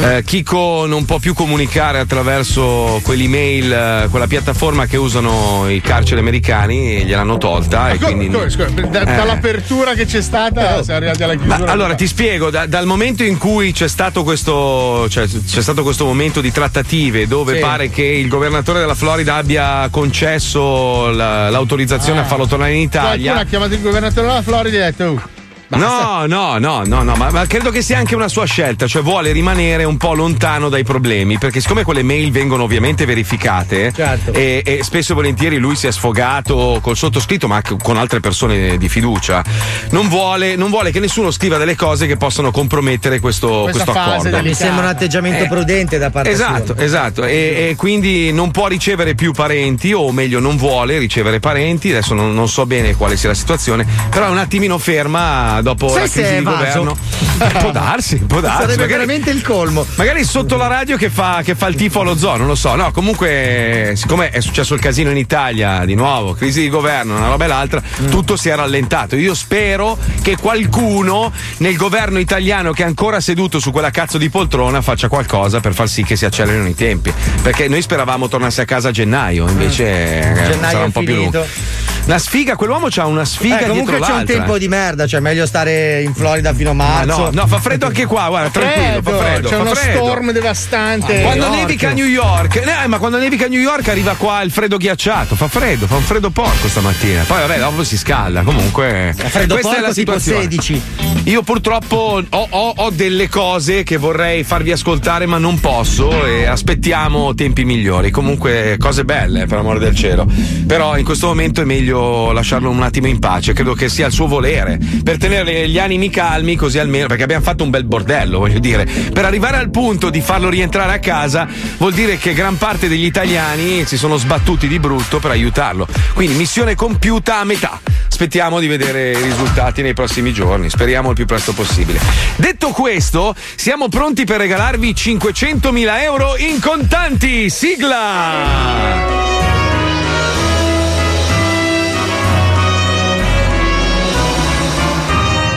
Eh, Chico non può più comunicare attraverso quell'email, eh, quella piattaforma che usano i carceri americani, gliel'hanno tolta e Ma quindi... come- scusa, da- Eh. dall'apertura che c'è stata siamo arrivati alla Ma chiusura. allora ti spiego, da- dal momento in cui c'è stato questo, cioè, c'è stato questo momento di trattative dove Sì. pare che il governatore della Florida abbia concesso la- l'autorizzazione a farlo tornare in Qualcuno Italia. ha chiamato il governatore della Florida e ha detto: "Oh, No, no, no, no, no, ma, ma credo che sia anche una sua scelta, cioè vuole rimanere un po' lontano dai problemi, perché siccome quelle mail vengono ovviamente verificate Certo. e, e spesso e volentieri lui si è sfogato col sottoscritto, ma anche con altre persone di fiducia, non vuole, non vuole che nessuno scriva delle cose che possano compromettere questo, questo accordo. Mi sembra un atteggiamento Eh, prudente da parte Esatto, sua. esatto. E, e quindi non può ricevere più parenti, o meglio, non vuole ricevere parenti. Adesso non, non so bene quale sia la situazione, però è un attimino ferma dopo Sai la crisi di governo. Eh, può darsi, può darsi. Sarebbe magari- veramente il colmo. Magari sotto la radio che fa, che fa il tifo allo zoo, non lo so. No, comunque, siccome è successo il casino in Italia, di nuovo, crisi di governo, una roba e l'altra, Mm. tutto si è rallentato. Io spero che qualcuno nel governo italiano che è ancora seduto su quella cazzo di poltrona faccia qualcosa per far sì che si accelerino i tempi. Perché noi speravamo tornasse a casa a gennaio, invece Mm. Gennaio sarà un po' più finito. lungo. Una sfiga, quell'uomo c'ha una sfiga Eh, comunque c'è un tempo di merda, cioè meglio stare in Florida fino a Ma marzo. no, no, fa freddo anche qua, guarda, tranquillo, fa freddo. c'è fa uno freddo. storm devastante. Quando New York. nevica a New York, eh, ma quando nevica a New York arriva qua il freddo ghiacciato, fa freddo, fa un freddo porco stamattina. Poi vabbè, dopo si scalda. Comunque, freddo questa è porco la tipo situazione. 16. Io purtroppo ho, ho- ho delle cose che vorrei farvi ascoltare, ma non posso. E aspettiamo tempi migliori. Comunque, cose belle, per amore del cielo. Però in questo momento è meglio lasciarlo un attimo in pace. Credo che sia il suo volere. Per tenere gli animi calmi, così almeno. Perché abbiamo fatto un bel bordello, voglio dire. Per arrivare al punto di farlo rientrare a casa, vuol dire che gran parte degli italiani si sono sbattuti di brutto per aiutarlo. Quindi missione compiuta a metà. Aspettiamo di vedere i risultati nei prossimi giorni. Speriamo il più presto possibile. Detto questo, siamo pronti per regalarvi 500.000 euro in contanti. Sigla!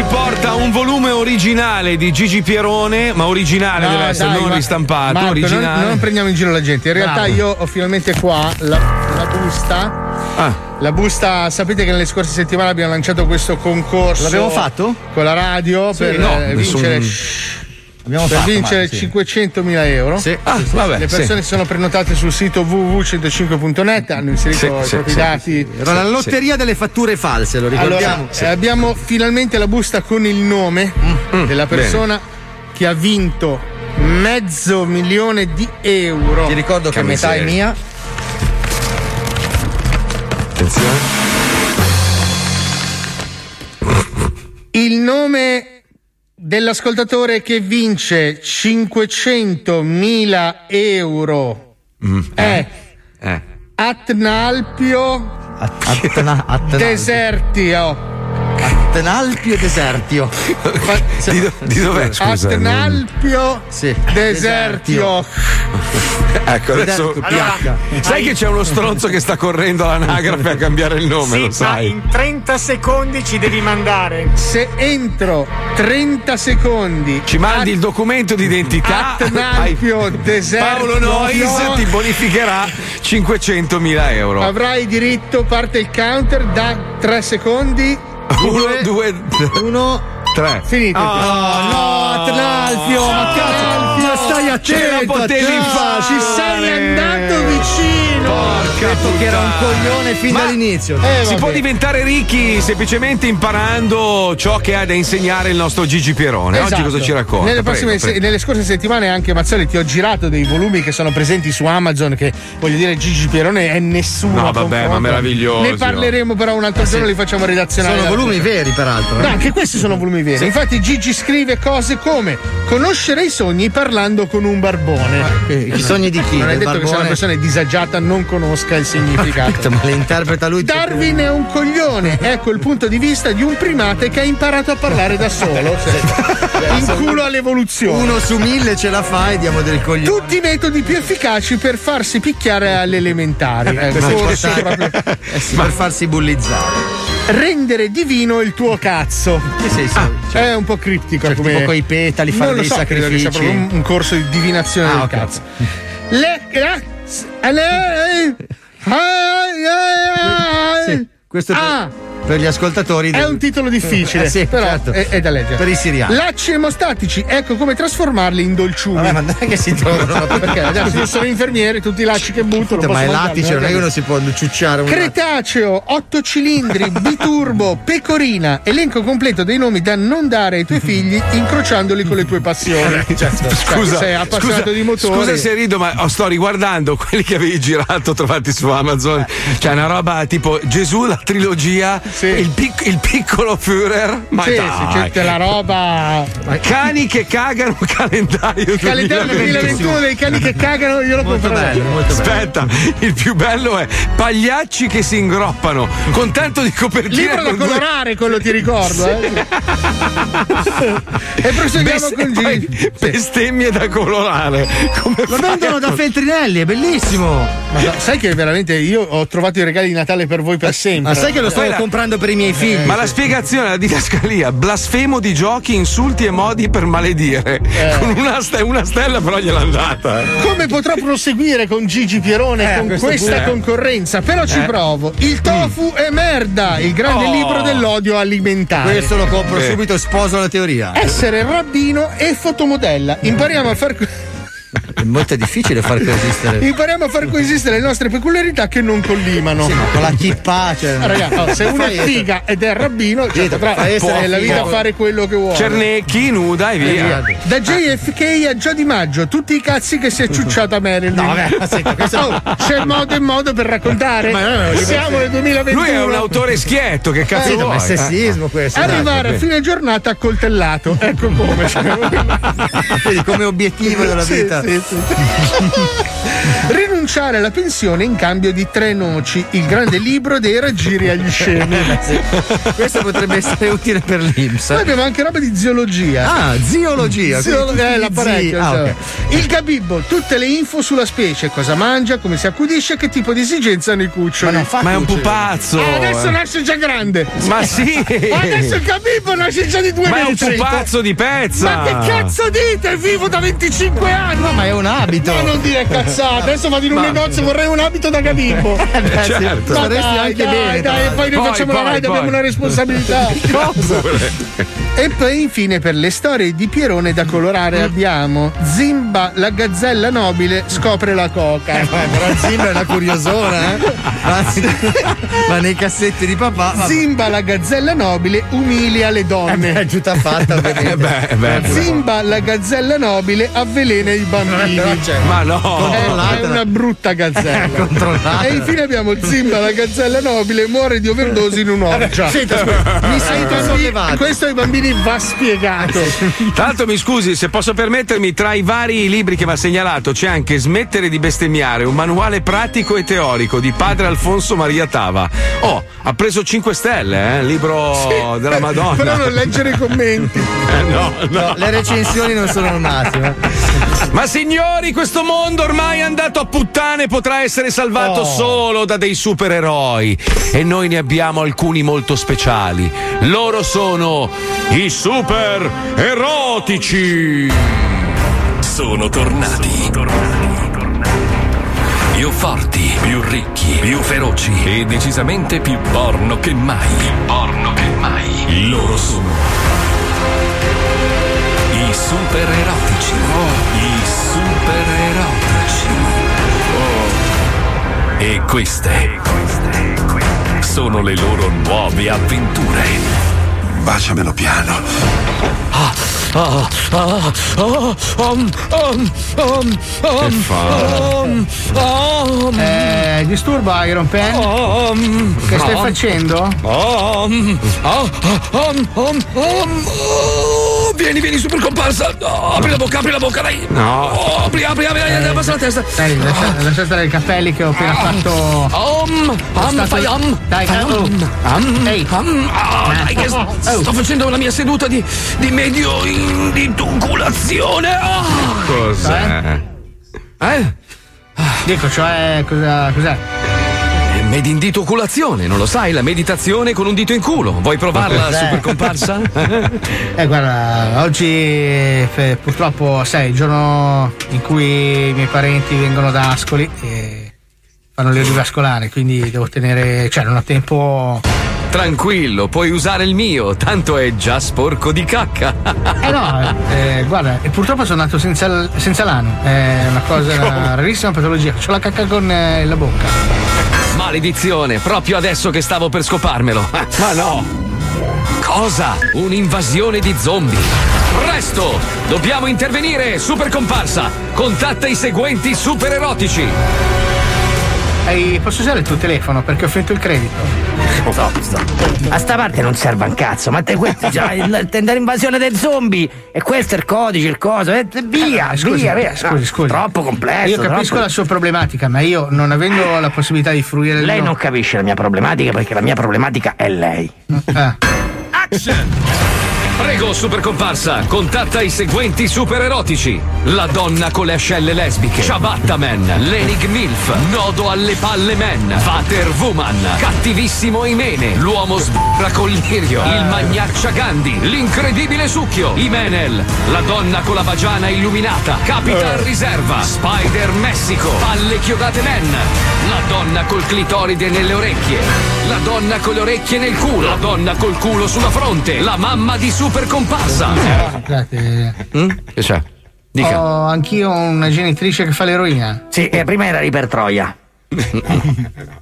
Ci porta un volume originale di Gigi Pierone, ma originale No, deve essere, dai, non ma- ristampato, Marco, non- originale. Non, prendiamo in giro la gente. In realtà Bravo. io ho finalmente qua la, la busta. Ah. La busta, sapete che nelle scorse settimane abbiamo lanciato questo concorso. L'abbiamo fatto? Con la radio Sì, per no, eh, nessun- vincere. Abbiamo per fatto, vincere sì. 500.000 euro. Sì. Ah, Sì, sì. vabbè, Le persone sono prenotate sul sito www.105.net, hanno inserito Sì, i sì, propri sì. dati. Era la lotteria delle fatture false, lo ricordiamo. Allora, eh, abbiamo finalmente la busta con il nome Mm. della persona che ha vinto mezzo milione di euro. Ti ricordo che metà è mia. Attenzione. Il nome dell'ascoltatore che vince 500.000 euro è Eh. Atnalpio Atna- Atnalpio. Desertio. Atnalpio Desertio. di, do- di dov'è, scusa? Atnalpio Desertio. Ecco, adesso. Allora, sai che c'è uno stronzo che sta correndo all'anagrafe a cambiare il nome, Sì, lo ma sai. in 30 secondi ci devi mandare. Se entro 30 secondi Ci mandi il documento d'identità. Atnalpio ai- Desertio. Paolo Nois ti bonificherà 500.000 euro. Avrai diritto, parte il counter da 3 secondi. Uno, due, uno, tre. Finito. Oh, no, Atnalpio, ma cazzo, attento. Ce la potevi fare. Ci sei andato vicino. Porca detto che era un puttana. coglione fin Ma dall'inizio. Eh, si può diventare ricchi semplicemente imparando ciò che ha da insegnare il nostro Gigi Pierone. Oggi Esatto. cosa ci racconta? Nelle, Prego, prossime se- prego. nelle scorse settimane anche Mazzoli ti ho girato dei volumi che sono presenti su Amazon che voglio dire Gigi Pierone è nessuno. No, vabbè, ma meravigliosi, Ne parleremo però un Eh, altro giorno, li facciamo redazionare. Sono volumi veri, peraltro. eh. No, anche questi sono volumi veri. Sì. Infatti, Gigi scrive cose come conoscere i sogni parlando con un barbone. Eh, i sogni di chi? Non è detto che se una barbone? persona è disagiata non conosca il significato. Ma le interpreta lui. Darwin è un coglione, ecco il punto di vista di un primate che ha imparato a parlare da solo. In culo all'evoluzione. Uno su mille ce la fa e diamo del coglione. Tutti i metodi più efficaci per farsi picchiare alle elementari. Eh, Eh, importante. proprio- Eh sì, per farsi bullizzare. Rendere divino il tuo cazzo. sì, sì, cioè- è un po' criptico cioè, come. tipo coi petali, fare dei so, credo che sacrifici. proprio un, un corso di divinazione Ah, del ok. cazzo. Le le- questo è per, Ah! Per gli ascoltatori. È del- un titolo difficile, Eh, sì, però certo. è, è da leggere. Per i siriani. Lacci emostatici, ecco come trasformarli in dolciumi. Vabbè, ma non è che si trovano. Perché adesso io sono infermiere, tutti i lacci che butto. non ma è lattice, non è che uno si può ciucciare un Cretaceo, 8 cilindri, biturbo, pecorina, elenco completo dei nomi da non dare ai tuoi figli incrociandoli con le tue passioni. Cioè, Scusa, sei appassionato scusa, di motori. Scusa se rido, ma sto riguardando quelli che avevi girato trovati su Amazon. C'è una roba tipo Gesù, la trilogia Il, pic- il piccolo Führer? Ma sì, dai. sì, la roba. Cani che cagano calendario Il calendario 2021 dei cani che cagano, io lo comprerei. Aspetta, il più bello è pagliacci che si ingroppano con tanto di copertina. Libro da con due- colorare, quello ti ricordo. Eh? e proseguiamo Best- con Gigi. Bestemmie da colorare. Come Lo vendono a da Feltrinelli, è bellissimo. Ma sai che veramente io ho trovato i regali di Natale per voi per sempre. Ma sai che lo stavo Poi la- comprando per i miei figli? Ma la spiegazione, la didascalia, blasfemo di giochi, insulti e modi per maledire. Eh. Con una, ste- una stella però gliel'ha data. eh. Come potrò proseguire con Gigi Pierone Eh, con questa punto- concorrenza? Però ci Eh. provo. Il tofu è merda, il grande Oh. libro dell'odio alimentare. Questo lo compro Beh. subito e sposo la teoria. Essere rabbino e fotomodella. Impariamo a far. È molto difficile far coesistere. Impariamo a far coesistere le nostre peculiarità che non collimano. Sì, ma con la chippa, cioè. Ah, se uno è figa ed è rabbino, cioè, potrà essere nella vita figo. fare quello che vuole. Cernecchi, nuda e via. Da JFK a Già Di Maggio, tutti i cazzi che si è ciucciata Marilyn. No, vabbè, questo- Oh, c'è modo e modo per raccontare. Ma no, no, Siamo nel 2021. Lui è un autore schietto, che cazzo no, vuoi? ma è sessismo questo. Arrivare a fine giornata accoltellato. Ecco come. Vedi, come obiettivo della Sì, vita. Sì, sì. Rinunciare alla pensione in cambio di tre noci, il grande libro dei raggiri agli scemi. Questo potrebbe essere utile per l'Inps. Poi abbiamo anche roba di zoologia. Ah, ziologia. Ziolo- quindi eh, l'apparecchio, zi- ah, insomma. ok. Il gabibbo, tutte le info sulla specie, cosa mangia, come si accudisce, che tipo di esigenza hanno i cuccioli. Ma non fa Ma è un pupazzo. Ah, adesso eh. nasce già grande. Ma sì. Adesso il gabibbo nasce già di due Ma è un pupazzo di pezza. Ma che cazzo dite? Vivo da 25 anni! No, ma è un abito. Ma non dire cazzate, adesso vado in un negozio, vorrei un abito da gabibbo. Eh, certo. Ma dai, anche dai, bene. dai, e poi noi Poi, facciamo la poi, raid, abbiamo poi. una responsabilità. E poi infine per le storie di Pierone da colorare abbiamo Zimba la gazzella nobile scopre la coca. Eh, però Zimba è una curiosona, eh? Anzi, ma nei cassetti di papà. vabbè. Zimba la gazzella nobile umilia le Eh, donne. beh, giusta fatta, ovviamente. Eh beh, eh beh. Zimba la gazzella nobile avvelena i bambini. C'è- Ma no. È, è una brutta gazzella. E infine abbiamo Zimba la gazzella nobile muore di overdose in un'orgia. Senta, mi sento sollevato. questo ai bambini va spiegato. L'altro mi scusi, se posso permettermi, tra i vari libri che mi ha segnalato c'è anche Smettere di bestemmiare, un manuale pratico e teorico di padre Alfonso Maria Tava. Oh, ha preso 5 stelle, eh? Libro della Madonna. Però non leggere i commenti. Eh, no, no. No, le recensioni non sono il massimo. Ma signori, questo mondo ormai è andato a puttane potrà essere salvato Oh. solo da dei supereroi. E noi ne abbiamo alcuni molto speciali. Loro sono i super erotici. Sono tornati. Più forti, più ricchi, più feroci e decisamente più porno che mai. Più porno che mai. Loro sono i super erotici. I E queste sono le loro nuove avventure. Baciamelo piano. Ah, ah, ah, ah, um, um, um, um, fa? um, um, Eh, disturba Iron Pen? um, Che stai um, facendo? um, ah, ah, um, um, um, oh, Vieni, vieni, super comparsa. Oh, apri la bocca, apri la bocca, dai. No. Oh, apri, apri, apri, apri, abbassa la testa. Dai, lascia, lascia stare i capelli che ho appena fatto. Um, um, stato- fai um, Dai, fai oh. um, um, Ehi. um, ah, dai, che Oh. sto facendo la mia seduta di, di medio indiculazione. Ah. Cos'è? Eh? Dico, cioè, cosa, cos'è? Eh, Medinditoculazione, non lo sai, la meditazione con un dito in culo. Vuoi provarla, Cos'è? super comparsa? Eh, guarda, oggi eh, purtroppo, sai, il giorno in cui i miei parenti vengono da Ascoli e fanno di vascolare, quindi devo tenere, cioè non ho tempo. Tranquillo, puoi usare il mio, tanto è già sporco di cacca. Eh no, eh, guarda, e purtroppo sono nato senza, senza l'ano, è una cosa, una rarissima patologia, ho la cacca con eh, la bocca. Maledizione, proprio adesso che stavo per scoparmelo. Ma no! Cosa? Un'invasione di zombie. Presto! Dobbiamo intervenire, super comparsa! Contatta i seguenti super erotici. Hai- posso usare il tuo telefono perché ho finito il credito? Stop, stop. A sta parte non serve un cazzo, ma te questo già il tentare invasione dei zombie e questo è il codice, il coso, e via, Eh, scusi, via, via. scusi, No, scusi. Troppo complesso. Io capisco troppo- la sua problematica, ma io non avendo la possibilità di fruire del Lei mio- non capisce la mia problematica perché la mia problematica è lei. Ah. Prego, super comparsa, contatta i seguenti super erotici: La donna con le ascelle lesbiche, Ciabatta Man, l'Enig Milf, Nodo alle palle Man, Vater Woman, Cattivissimo Imene, l'uomo sbra con lirio, il magnaccia Gandhi, l'incredibile succhio, Imenel, la donna con la vagiana illuminata, Capitan Riserva, Spider Messico, Palle chiodate Man, la donna col clitoride nelle orecchie, la donna con le orecchie nel culo, la donna col culo sulla fronte, la mamma di super comparsa. Scusate, Che c'è? Dica. ho anch'io una genitrice che fa l'eroina. Sì, e prima era Riper Troia.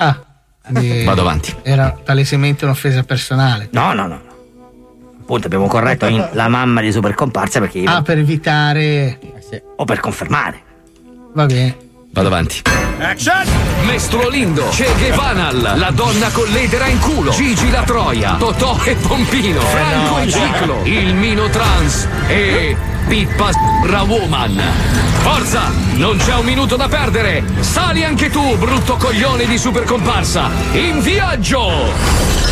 Ah. Vado avanti. Era palesemente un'offesa personale. No, no, no. Appunto abbiamo corretto in la mamma di super comparsa perché io. Ah, per evitare. O per confermare. Va bene. Vado avanti. Mestro Lindo, Che Guevanal, la donna con l'edera in culo, Gigi la Troia, Totò e Pompino, Franco no, e dai. Ciclo, il Mino Trans e Pippa Ra Woman. Forza, non c'è un minuto da perdere. Sali anche tu, brutto coglione di super comparsa. In viaggio!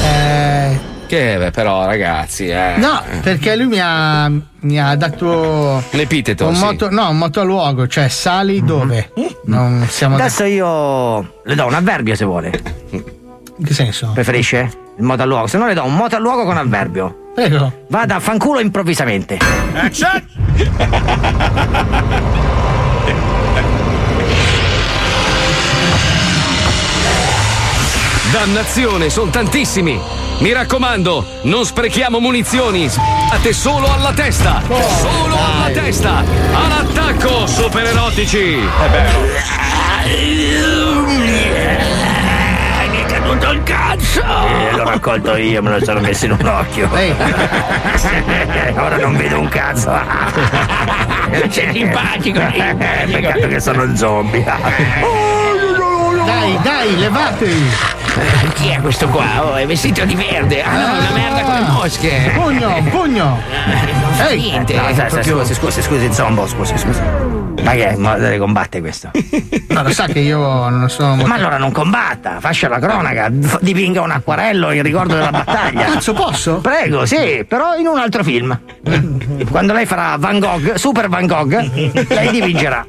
Eh, Che beh, però, ragazzi, eh. no, perché lui mi ha, mi ha dato L'epiteto. un sì. moto, no, un moto a luogo, cioè sali dove? Non siamo Adesso io le do un avverbio se vuole. In che senso? Preferisce? Il moto a luogo. Se no le do un moto a luogo con avverbio. Prego. Vada a fanculo improvvisamente. Dannazione, sono tantissimi! Mi raccomando, non sprechiamo munizioni! Sparate solo alla testa! Solo alla testa! All'attacco, super erotici! Mi è caduto il cazzo! Eh, l'ho raccolto io, me lo sono messo in un occhio. Ora non vedo un cazzo. Sei simpatico. Eh, peccato che sono zombie. Dai, dai, levatevi! Chi è questo qua? Oh, è vestito di verde. Ah no, una merda con le mosche. Pugno, pugno! Ehi! Niente, no, scusi, proprio- scusi, scusi, scusi, zombo, scusi, scusi. Ma che è? Ma deve combatte questo? No, lo sa che io non sono molto... Ma allora non combatta, faccia la cronaca, dipinga un acquarello in ricordo della battaglia. Cazzo, posso? Prego, sì, però in un altro film. Quando lei farà Van Gogh, Super Van Gogh, lei dipingerà.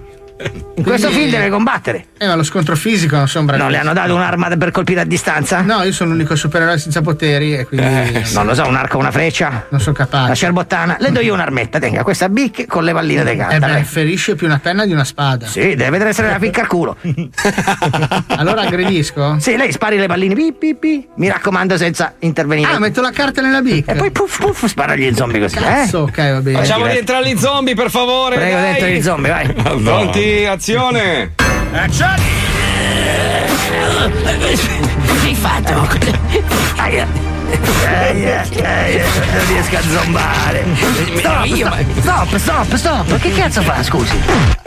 In questo Quindi- film deve combattere. Eh, ma lo scontro fisico non sono bravo. Non le hanno dato un'arma per colpire a distanza? No, io sono l'unico supereroe senza poteri e quindi. Eh, non lo so, un arco, una freccia? Non sono capace. La cerbottana? Le do io un'armetta, tenga questa bic con le palline di Eh carta. beh, ferisce più una penna di una spada. Sì, deve essere una ficca al culo. Allora aggredisco? Sì, lei spari le palline, pi, pi, pi. Mi raccomando senza intervenire. Ah, metto la carta nella bic. E poi puff puff sparagli il zombie così, Cazzo, eh? ok, va bene. Facciamo Eh, rientrare gli zombie, per favore. Prego, dai. dentro gli zombie, vai. Pronti, azione. Cosa hai fatto? Aia, aia, non riesco a zombare. Stop, stop, stop, stop, stop. Che cazzo fa, scusi?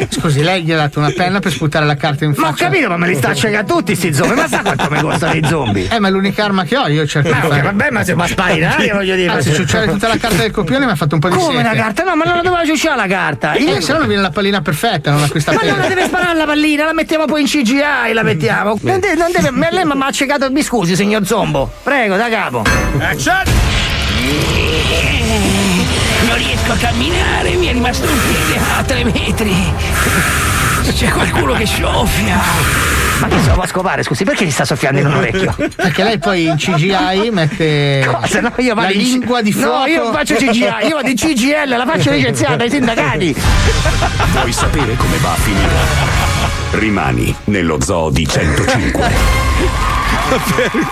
Scusi, lei gli ha dato una penna per sputare la carta in faccia. Ma ho capito, ma me li sta accecando tutti sti zombie. Ma sa quanto mi costano i zombie? Eh, ma è l'unica arma che ho, io cerco Ma di ok, fare. vabbè, ma se ma spari in aria, voglio dire. Anzi, ciucciare tutta la carta del copione mi ha fatto un po' di Come sete. la carta? No, ma non la doveva ciucciare la carta. Eh, Io- se no non viene la pallina perfetta, non acquista Ma non la deve sparare la pallina, la mettiamo poi in CGI, la mettiamo. Non deve, non deve, ma lei mi ha accecato, mi scusi, signor Zombo. Prego, da capo. Non riesco a camminare, mi è rimasto un piede a tre metri. C'è qualcuno che soffia. Ma che se lo può scopare, scusi, perché gli sta soffiando in un orecchio? Perché lei poi in CGI mette Cosa? No, io la vado in lingua di fuoco. No, io non faccio CGI, io vado in CGL, la faccio licenziata ai sindacati. Vuoi sapere come va a finire? Rimani nello zoo di 105.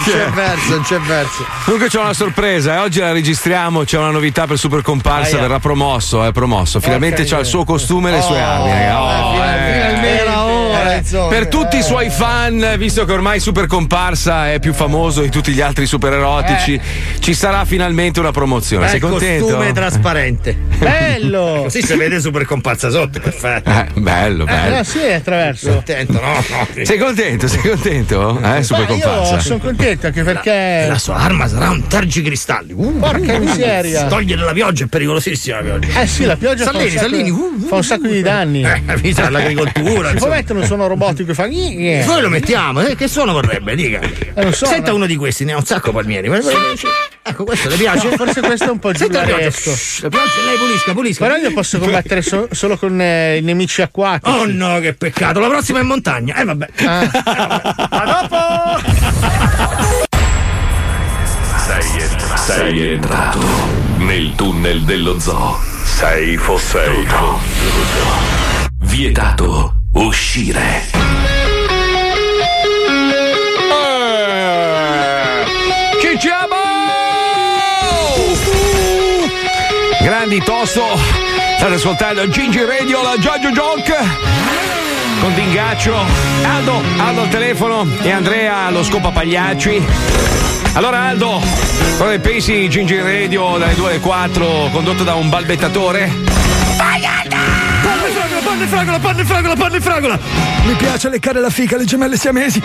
C'è verso, non c'è verso. Comunque c'è una sorpresa, eh. oggi la registriamo, c'è una novità per Super Comparsa, Aia. verrà promosso, è promosso. Finalmente c'ha il suo costume e le sue armi, raga. Oh, eh. Era ora, canzone, per tutti i eh. suoi fan, visto che ormai Super Comparsa è più famoso di tutti gli altri super erotici, ci sarà finalmente una promozione. Bel Sei contento? costume trasparente. Bello! Così si vede super comparsa sotto, perfetto. Eh, bello, bello. Eh, sì, attraverso. Attento, no, no. Sei contento? Sei contento? Eh, super Beh, io comparsa. sono contento anche perché. La sua arma sarà un tergicristalli. Uh, Porca miseria. Togliere la pioggia è pericolosissima la pioggia. Eh sì, la pioggia Salini, fa, un sacco, Salini, uh, fa un sacco di danni. Eh, l'agricoltura. Si può mettere un suono robotico e fa. Noi lo mettiamo, eh, che suono vorrebbe? Dica. non so, Senta no. uno di questi, ne ha un sacco palmieri. Ecco, questo le piace? No, forse questo è un po' Senta la pioggia. lei pulisca, pulisca. Però io posso combattere so- solo con eh, i nemici acquatici. Oh no, che peccato. La prossima è in montagna. Eh vabbè. A dopo! Sei entrato. Sei entrato nel tunnel dello zoo. Safe o safe. Vietato uscire. Cicciamo! Grandi tosto, state ascoltando Gigi Radio, la Giorgio Joke con Dingaccio, Aldo, Aldo al telefono e Andrea allo scopa pagliacci. Allora Aldo, cosa ne pensi di Gigi Radio dalle 2 alle 4 condotto da un balbettatore? Panne fragola, panne fragola, panne fragola, panne fragola! Mi piace leccare la fica alle gemelle siamesi.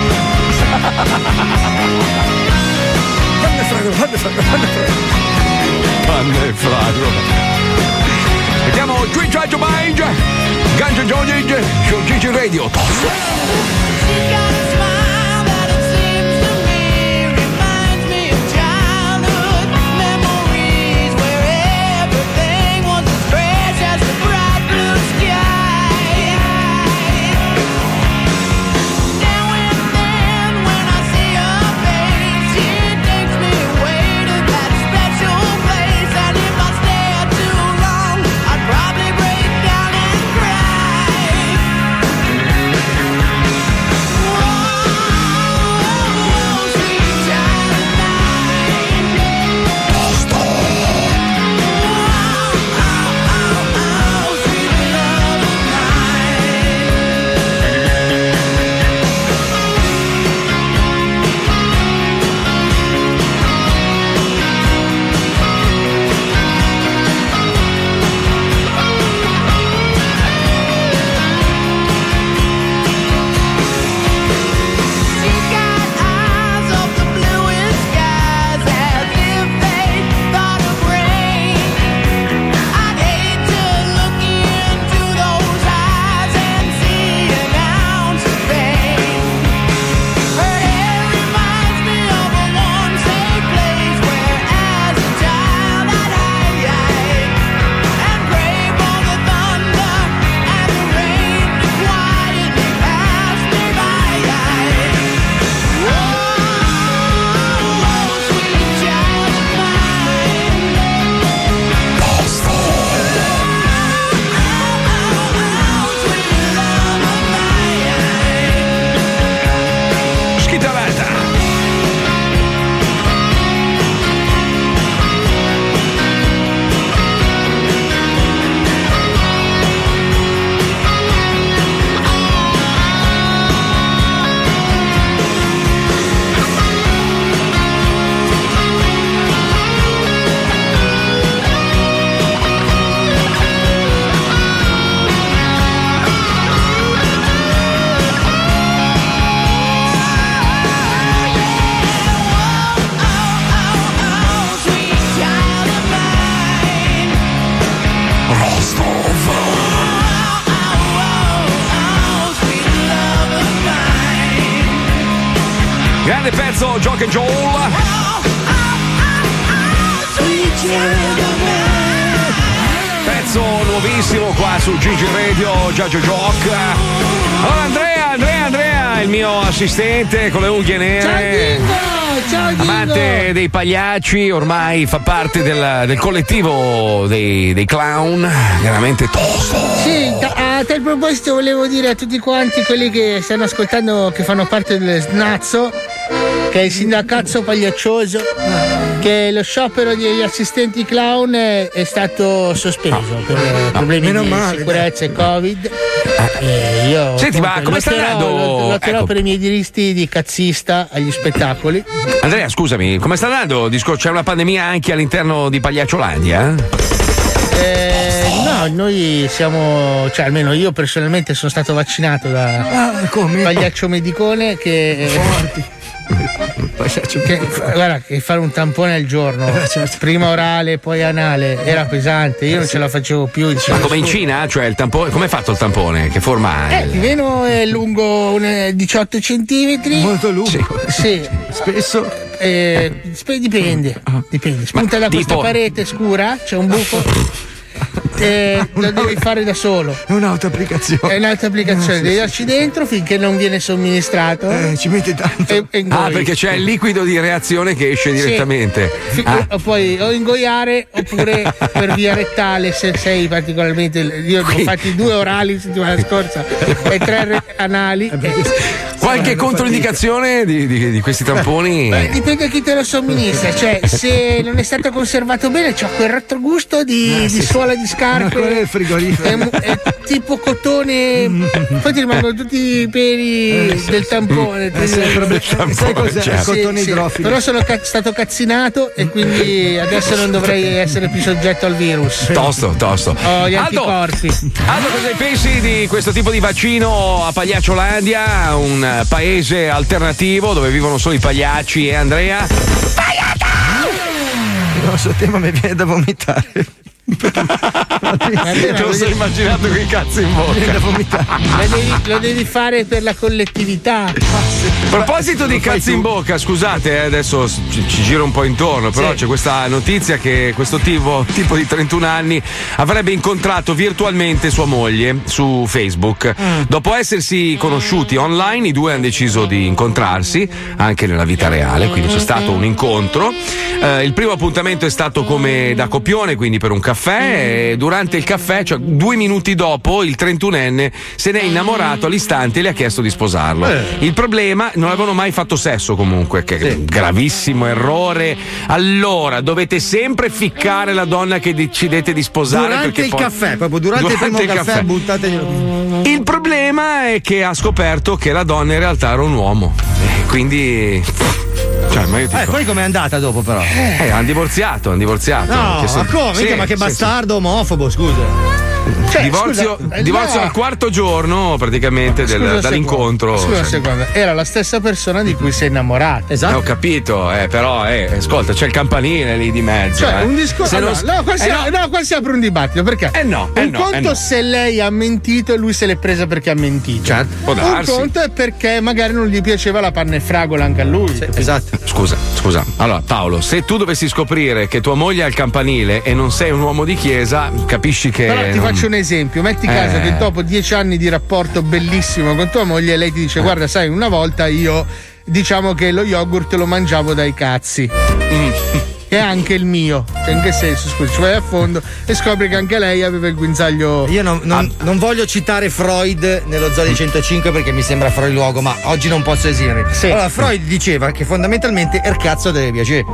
Fragola, panne fragola, panne fragola. Panne fragola. Vediamo Twitch Mind, Ganjo Johnny su Gigi Radio. Pagliacci, ormai fa parte del, del collettivo dei, dei clown, veramente tosto. Sì, a tal proposito volevo dire a tutti quanti quelli che stanno ascoltando, che fanno parte del snazzo, che è il sindacazzo pagliaccioso, che lo sciopero degli assistenti clown è, è stato sospeso per eh, problemi di male, sicurezza e covid. E io Senti, ma come sta andando? lotterò Ecco. per i miei diritti di cazzista agli spettacoli. Andrea, scusami, come sta andando? C'è una pandemia anche all'interno di Pagliacciolandia? Eh, no, noi siamo, cioè almeno io personalmente sono stato vaccinato da Pagliaccio Medicone che, che guarda che fare un tampone al giorno, prima orale poi anale, era pesante, io non ce la facevo più. Ma come in "Scusa, Cina? Cioè il tampone. Come è fatto il tampone? Che forma ha? Eh, il veno è lungo un, eh, 18 centimetri. Molto lungo. Sì. Spesso. spe- dipende. Dipende. Spunta da questa tipo- parete scura, c'è un buco. Eh, lo devi fare da solo. È un'autoapplicazione. È un'autoapplicazione, devi darci dentro finché non viene somministrato. ci mette tanto. E, e Ah, perché c'è il liquido di reazione che esce Sì. direttamente. Fi- Ah, o Poi o ingoiare oppure per via rettale se sei particolarmente. Io ho fatti due orali settimana scorsa e tre re- anali. Qualche controindicazione di, di- di questi tamponi? Beh, dipende da chi te lo somministra, cioè se non è stato conservato bene c'ha quel retrogusto di, di suola di scarpe. il frigorifero. È, è tipo cotone. Poi ti rimangono tutti i peli del tampone. eh, sì, il problema- sai cos'è? Sì, cotone sì. idrofilo. Però sono ca- stato cazzinato e quindi adesso non dovrei essere più soggetto al virus. Tosto, tosto. Ho gli Aldo, anticorpi. Aldo, cosa ne pensi di questo tipo di vaccino a Pagliacciolandia, un paese alternativo dove vivono solo i pagliacci e Andrea? Il nostro tema mi viene da vomitare. Te lo sei immaginato con i cazzi in bocca. Lo devi, lo devi fare per la collettività. A proposito di cazzi in bocca, scusate, eh, adesso ci, ci giro un po' intorno, però Sì. c'è questa notizia che questo tipo, tipo di 31 anni avrebbe incontrato virtualmente sua moglie su Facebook. Dopo essersi conosciuti online, i due hanno deciso di incontrarsi anche nella vita reale, quindi c'è stato un incontro. Eh, il primo appuntamento è stato come da copione, quindi per un caffè, e durante il caffè, cioè due minuti dopo, il 31enne se ne è innamorato all'istante e le ha chiesto di sposarlo. Eh. Il problema, non avevano mai fatto sesso comunque, che è un gravissimo errore. Allora, dovete sempre ficcare la donna che decidete di sposare. Durante il poi- caffè, proprio durante, il primo caffè, buttateglielo. Il problema è che ha scoperto che la donna in realtà era un uomo. E quindi. Cioè, ma io Eh, dico. poi com'è andata dopo però? Eh, hanno divorziato, hanno divorziato. No, se- ma come? Sì, ma che sì, bastardo omofobo, scusa. Cioè, divorzio scusa, divorzio no. al quarto giorno praticamente del- Scusa un dall'incontro. Scusa un Cioè, secondo, era la stessa persona di cui sei innamorato. eh, ho capito, eh, però, eh, ascolta, c'è il campanile lì di mezzo. Cioè, eh. un discorso. Se non- allora, no, qua si, eh, no, no, qua si apre un dibattito perché? Eh no, eh un no, conto eh no. se lei ha mentito e lui se l'è presa perché ha mentito. Certo, può un darsi. conto è perché magari non gli piaceva la panna e fragola anche a lui. esatto. Scusa, scusa. Allora, Paolo, se tu dovessi scoprire che tua moglie ha il campanile e non sei un uomo di chiesa, capisci che. Però non- faccio un esempio, metti Eh. caso che dopo dieci anni di rapporto bellissimo con tua moglie lei ti dice guarda sai una volta io diciamo che lo yogurt lo mangiavo dai cazzi. Mm. E anche il mio. Cioè, in che senso? Scusa, ci vai a fondo e scopri che anche lei aveva il guinzaglio. Io non, non- non voglio citare Freud nello Zoo di 105 perché mi sembra fuori luogo, ma oggi non posso esimermi. Allora, Freud diceva che fondamentalmente il cazzo deve piacere.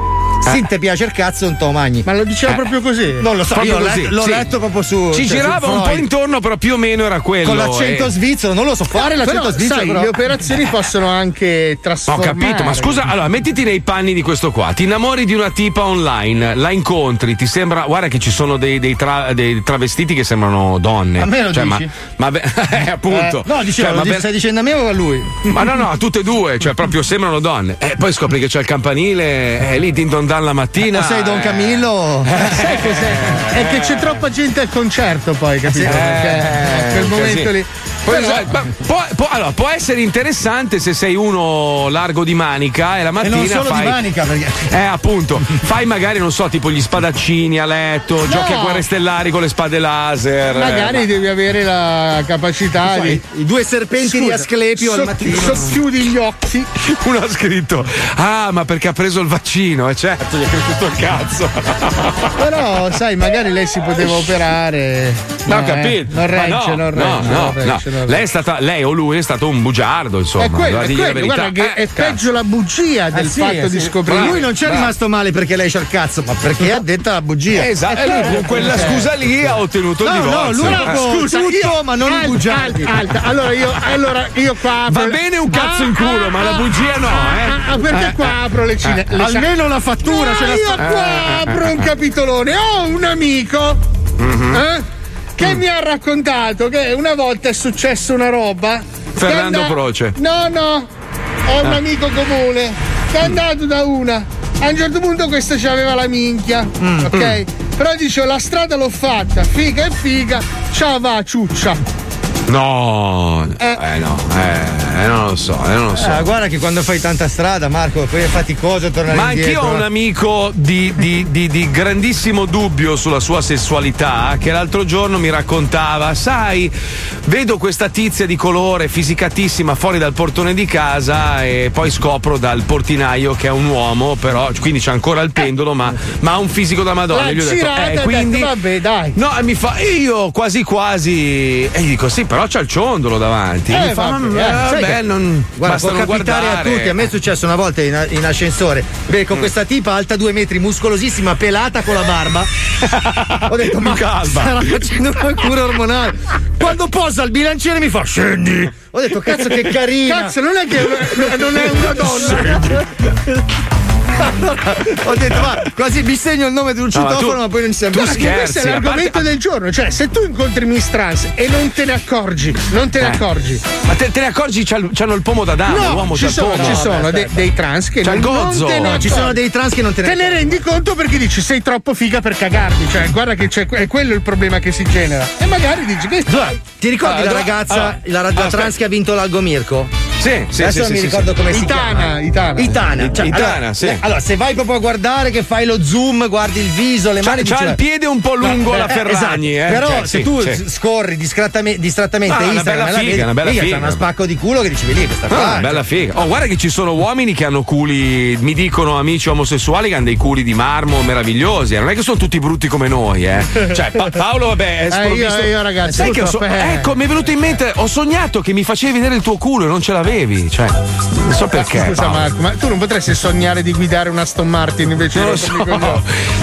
Se te piace il cazzo, non te lo mangi. Ma lo diceva Eh. proprio così? Non lo so, Proprio io l'ho, così, l'ho sì. letto proprio su. Ci cioè, su girava un po' intorno, però più o meno era quello. Con l'accento eh. svizzero, non lo so fare l'accento Però, svizzero. sai, però. le operazioni possono anche Ho trasformare. capito, ma scusa, allora mettiti nei panni di questo qua. Ti innamori di una tipa online, la incontri, ti sembra. Guarda che ci sono dei, dei tra- dei travestiti che sembrano donne. A me lo Cioè, dici? Ma, ma be- eh, appunto. Eh, no, dicevo, Cioè, lo ma dici- be- stai dicendo a me o a lui? Ma no, no, a tutte e due, cioè proprio sembrano donne. E poi scopri che c'è il campanile, e lì din don dan la mattina. O sei Don eh. Camillo? Sai cos'è? È che c'è troppa gente al concerto poi, capito? Eh, Perché quel momento lì. Poi, Però- può, può- allora, può essere interessante se sei uno largo di manica e la E mattina non solo fai. di manica, perché. Eh, appunto, fai magari, non so, tipo gli spadaccini a letto, giochi a guerre stellari con le spade laser. Magari eh, devi avere la capacità Sai, di. I due serpenti di Asclepio al mattino. Socchiudi gli occhi. Uno ha scritto: Ah, ma perché ha preso il vaccino? E certo, gli è cresciuto il cazzo. Però, sai, magari lei si poteva operare. No, ho eh, capito. Non Ma regge, no, non no, regge. no, non regge, no. Lei è stata, lei o lui è stato un bugiardo, insomma. È quello, è quello, guarda che Eh, è peggio la bugia del Eh sì, fatto eh di scoprire. Lui non ci è Bravo. rimasto male perché lei c'ha il cazzo, ma perché ha detto la bugia. Esatto, lui con quella Eh. scusa lì ha ottenuto il No, divorzio. no, lui Eh. ha scusa, tutto, ma non i alta, bugiardi. Allora io, allora io qua apro. Va bene un cazzo in culo, ma la bugia no, eh. Ah, perché Eh, qua eh. apro le cine. Eh. Almeno la fattura Ah, ce la io qua Eh, apro eh, un eh. capitolone. Ho un amico Mhm. eh, che mi ha raccontato che una volta è successo una roba. Fernando and- Proce. No, no, è un Ah. amico comune che è andato da una. A un certo punto questa c'aveva la minchia, Mm. ok? Però dice la strada l'ho fatta, figa e figa, ciao va ciuccia. No, Eh. eh no, eh, non lo so, eh, non lo so. Eh, guarda che quando fai tanta strada, Marco, poi è faticoso tornare Ma indietro. anch'io ho un amico di, di- di- di grandissimo dubbio sulla sua sessualità che l'altro giorno mi raccontava, sai, vedo questa tizia di colore fisicatissima fuori dal portone di casa e poi scopro dal portinaio che è un uomo, però quindi c'è ancora il pendolo, ma, ma ha un fisico da Madonna. La E gli ho detto, eh, quindi... detto, vabbè, dai. No, e mi fa, io quasi quasi. E gli dico, sì, però c'ha il ciondolo davanti. Eh, mi fa, "Ma, eh, vabbè, che- non. Guarda, basta può non capitare guardare." a tutti. A me è successo una volta in, in ascensore. Beh, con questa tipa alta due metri, muscolosissima, pelata con la barba. Ho detto, ma calma. starà facendo una cura ormonale. Quando posa il bilanciere mi fa, scendi. Ho detto, cazzo, che carina. Cazzo, non è che non è una donna. Allora, ho detto, va, quasi mi segno il nome di un No, ma citofono, tu- ma poi non ci visti. scherzi, questo è l'argomento del giorno. Cioè, se tu incontri Miss Trans e non te ne accorgi, non te ne Eh. accorgi. Ma te, te ne accorgi? C'ha- C'hanno il pomo da dama, No, l'uomo ci c'ha il sono, pomo. ci sono de- dei trans che C'ha non, il gozzo. non te ne No, ci sono dei trans che non te ne Te ne rendi conto perché dici sei troppo figa per cagarti. Cioè, guarda che c'è, è quello il problema che si genera. E magari dici che. Ti ricordi Ah, la no, ragazza, la, la trans che ha vinto l'Algomirco? Sì, sì, Adesso sì, non sì, mi sì, ricordo sì. come si Itana, chiama. Itana. Itana. Cioè, Itana, allora, sì. eh, Allora, se vai proprio a guardare che fai lo zoom, guardi il viso, le C'ha- mani c'ha dici- il piede un po' lungo la Ferragni, esatto. eh. Però Cioè, se sì, tu scorri distrattamente, distrattamente Ah, una Instagram, bella e la figa, vedi, una bella figa. c'ha uno spacco di culo che dici, vedi questa Ah, qua. bella figa. Oh, guarda che ci sono uomini che hanno culi, mi dicono amici omosessuali che hanno dei culi di marmo meravigliosi. eh. Non è che sono tutti brutti come noi, eh. Cioè, Pa- Paolo, vabbè, è Eh, io- io, ragazzi, Sai che ho so- eh. ecco, mi è venuto in mente, ho sognato che mi facevi vedere il tuo culo e non ce l'avevi. Cioè, non so perché. Scusa, Paolo. Marco, ma tu non potresti sognare di guidare una Aston Martin invece Non lo di so,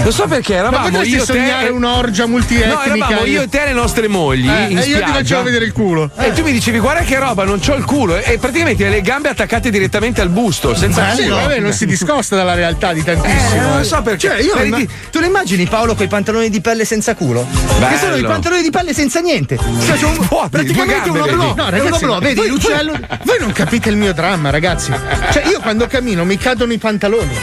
non so perché Ma eravamo potresti io, te sognare e- un'orgia No, multietnica. eravamo io e te e le nostre mogli Eh, in e io ti spiaggia. facevo vedere il culo. E tu mi dicevi, guarda che roba, non c'ho il culo. E praticamente hai le gambe attaccate direttamente al busto, senza Eh, sì, vabbè, non si discosta dalla realtà di tantissimo. Eh, non so perché. Cioè, io Vedi- imma- tu lo immagini Paolo con i pantaloni di pelle senza culo? Bello. Che sono i pantaloni di pelle senza niente. Cioè, un, Vuoti, praticamente un oblò. No, È un ragazzi, oblò, vedi l'uccello? voi non capite il mio dramma, ragazzi. Cioè, io quando cammino mi cadono i pantaloni.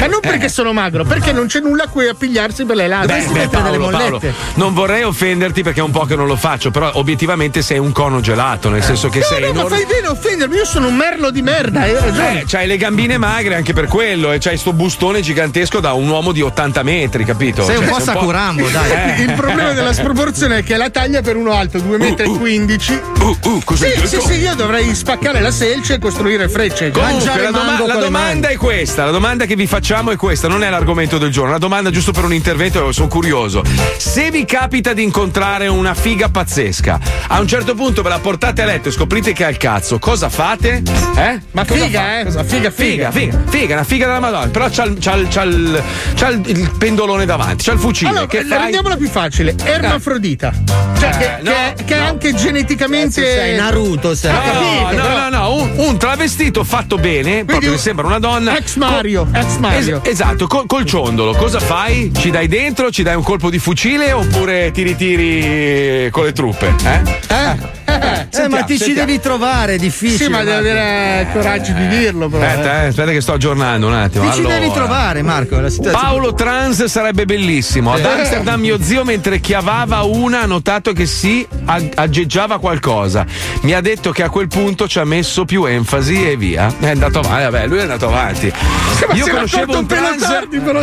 Ma non perché sono magro, perché non c'è nulla a cui appigliarsi per le Beh, labbra. beh, Paolo, Paolo, non vorrei offenderti perché è un po' che non lo faccio, però obiettivamente sei un cono gelato, nel senso che No, sei no, ma enorme. fai bene a offendermi, io sono un merlo di merda, hai ragione. Eh, c'hai le gambine magre anche per quello e c'hai sto bustone gigantesco da un uomo di 80 metri, capito? Sei un Cioè, po' Sakurambo, dai. Eh. Il problema della sproporzione è che la taglia per uno alto 2,15 m. Uh, uh, cos'è? Sì, sì, sì, io dovrei spaccare la selce e costruire frecce. Comunque, la, doma- la domanda è questa: la domanda che vi facciamo è questa, non è l'argomento del giorno, la domanda giusto per un intervento, sono curioso. Se vi capita di incontrare una figa pazzesca, a un certo punto ve la portate a letto e scoprite che ha il cazzo, cosa fate? Eh? Ma Cosa figa, fa- eh? cosa- Figa, figa. figa, figa, figa, una figa della Madonna, però c'ha, il- c'ha il- c'ha il, c'ha il- il pendolone davanti, c'ha il fucile. Allora, che la fai? rendiamola più facile. Ermafrodita. Cioè, che, Eh, no, che- che è anche geneticamente. Sei Naruto, sei. No, capito, no, no, no, un, un travestito fatto bene, proprio un- che sembra una donna. Ex Mario, ex Mario. Es- esatto, col, col ciondolo. Cosa fai? Ci dai dentro, ci dai un colpo di fucile oppure ti ritiri con le truppe? Eh? Eh, ma ti ci sentiamo. devi trovare, è difficile. Sì, ma devi avere il coraggio di dirlo, però. Aspetta, eh, aspetta che sto aggiornando un attimo. Ti ci Allora. devi trovare, Marco. La situazione. Paolo Trans sarebbe bellissimo. Ad Eh. Amsterdam mio zio mentre chiavava una ha notato che si ag- aggeggiava qualcosa. Mi ha detto che a quel punto ci ha messo più enfasi e via. È andato avanti, vabbè, lui è andato avanti. Ma Io conoscevo un trans. tardi, però.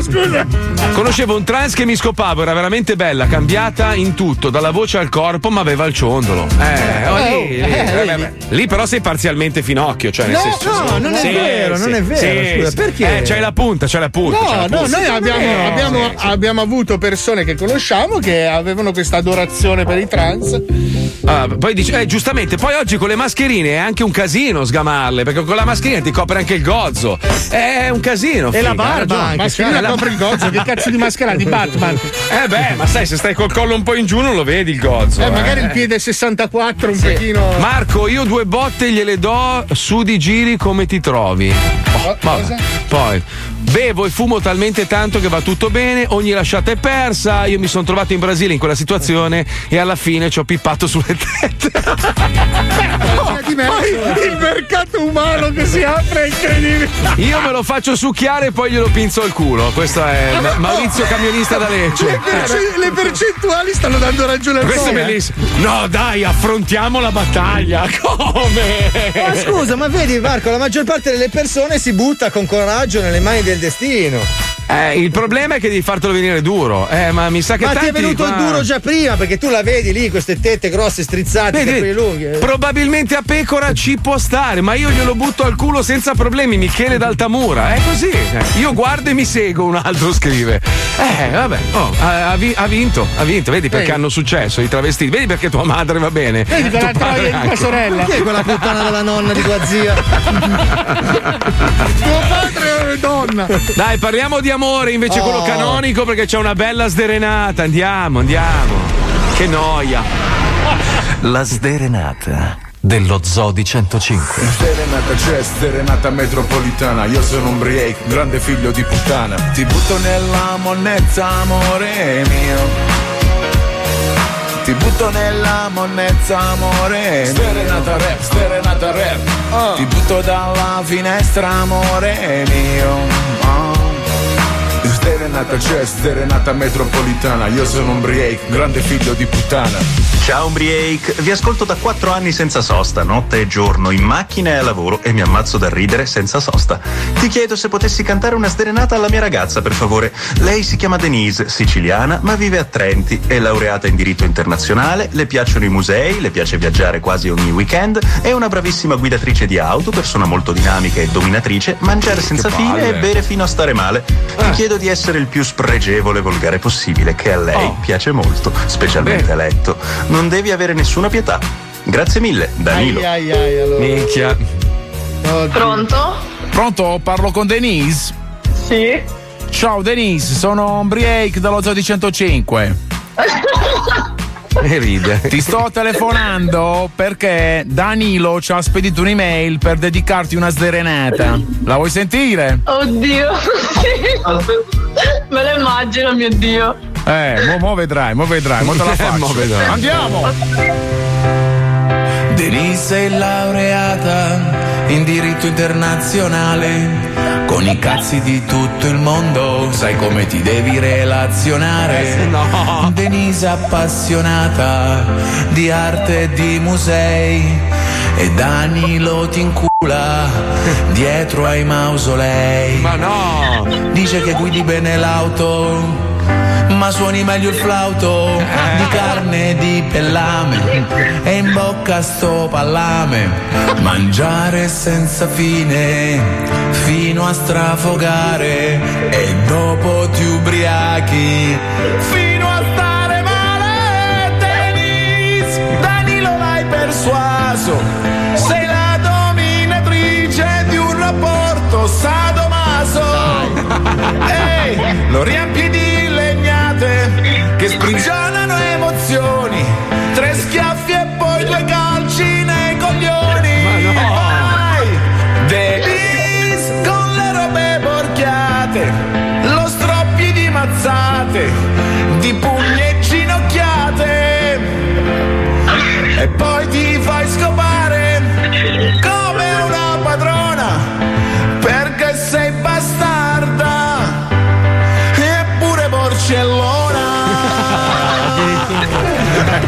Conoscevo un trans che mi scopava, era veramente bella, cambiata in tutto, dalla voce al corpo, ma aveva il ciondolo. Eh, oh, lì, lì, eh, vabbè, vedi. beh, lì però sei parzialmente finocchio, cioè nel No, senso. no, non è vero, non è vero, scusa, perché? Eh, c'hai la punta, c'hai la punta. No, la no, punta. noi abbiamo, Eh, abbiamo- sì, sì. abbiamo avuto persone che conosciamo che avevano questa adorazione per i trans. Ah, poi dice, eh, giustamente, poi oggi con le mascherine è anche un casino sgamarle, perché con la mascherina ti copre anche il gozzo. È un casino. E la figa, barba anche. Mascherina Eh, la- copre il gozzo. Che cazzo di maschera di Batman? Eh beh, ma sai, se stai col collo un po' in giù non lo vedi il gozzo. Eh, magari il piede 64 un pochino. Marco, io due botte gliele do su di giri come ti trovi. Oh, vabbè. Poi bevo e fumo talmente tanto che va tutto bene, ogni lasciata è persa. Io mi sono trovato in Brasile in quella situazione e alla fine ci ho pippato sulle tette. di me. il mercato umano che si apre è incredibile. Io me lo faccio succhiare e poi glielo pinzo al culo. Questo è Ma- Maurizio camionista da Le, Lecce. perce- le percentuali stanno dando ragione al Questo è eh. bellissimo. No, dai, affrontiamo la battaglia. Come? Ma scusa, ma vedi Marco, la maggior parte delle persone si butta con coraggio nelle mani del destino. Eh, il problema è che devi fartelo venire duro. Eh, ma mi sa che Ma ti tanti è venuto qua- duro già prima, perché tu la vedi lì, queste tette grosse, strizzate, Vedi, capelli lunghi. eh. Probabilmente a pecora ci può stare, ma io glielo butto al culo senza problemi. Michele d'Altamura, è così. Eh, Io guardo e mi seguo, un altro scrive. Eh, vabbè, oh, ha, ha vi- ha vinto, ha vinto. Vedi perché Vedi. hanno successo i travestiti. Vedi perché tua madre va bene. Vedi quella Tuo padre troia di tua sorella. Chi è quella puttana della nonna di tua zia? Tuo padre è donna. Dai, parliamo di amore invece Oh. quello canonico perché c'è una bella sderenata. Andiamo, andiamo. Che noia. La sderenata dello Zoo di 105. Serenata c'è, serenata metropolitana Io sono un break, grande figlio di puttana Ti butto nella monnezza, amore mio ti butto nella monnezza, amore Serenata rap, serenata rap Ti butto dalla finestra, amore mio Oh. Serenata c'è, serenata metropolitana Io sono un break, grande figlio di puttana Ciao Umbriake, vi ascolto da quattro anni senza sosta, notte e giorno, in macchina e a lavoro e mi ammazzo da ridere senza sosta. Ti chiedo se potessi cantare una sderenata alla mia ragazza, per favore. Lei si chiama Denise, siciliana, ma vive a Trenti, è laureata in diritto internazionale, le piacciono i musei, le piace viaggiare quasi ogni weekend, è una bravissima guidatrice di auto, persona molto dinamica e dominatrice, mangiare senza fine e bere fino a stare male. Ti chiedo di essere il più spregevole e volgare possibile, che a lei piace molto, specialmente a letto. Non devi avere nessuna pietà. Grazie mille, Danilo. Ai, ai, ai, allora. Minchia. Pronto? Pronto? Parlo con Denise? Sì. Ciao Denise, sono Break dallo Zoo di 105. E ride. Ti sto telefonando perché Danilo ci ha spedito un'email per dedicarti una sderenata. La vuoi sentire? Oddio. Me lo immagino, mio Dio. Eh, mo, mo vedrai, mo vedrai, mo te la faccio. Mo vedrai. Andiamo! Denise è laureata in diritto internazionale con i cazzi di tutto il mondo, sai come ti devi relazionare. Denise appassionata di arte e di musei e Danilo ti incula dietro ai mausolei. Ma no! Dice che guidi bene l'auto. Ma suoni meglio il flauto di carne e di pellame e in bocca sto pallame. Mangiare senza fine fino a strafogare e dopo ti ubriachi fino a stare male. Denise, Danilo l'hai persuaso. Sei la dominatrice di un rapporto sadomaso. Ehi, lo riempi di che sprigionano emozioni. Tre schiaffi e poi due calci nei coglioni. Vai, Denise con le robe borchiate, lo stroppi di mazzate, di pugni e ginocchiate. E poi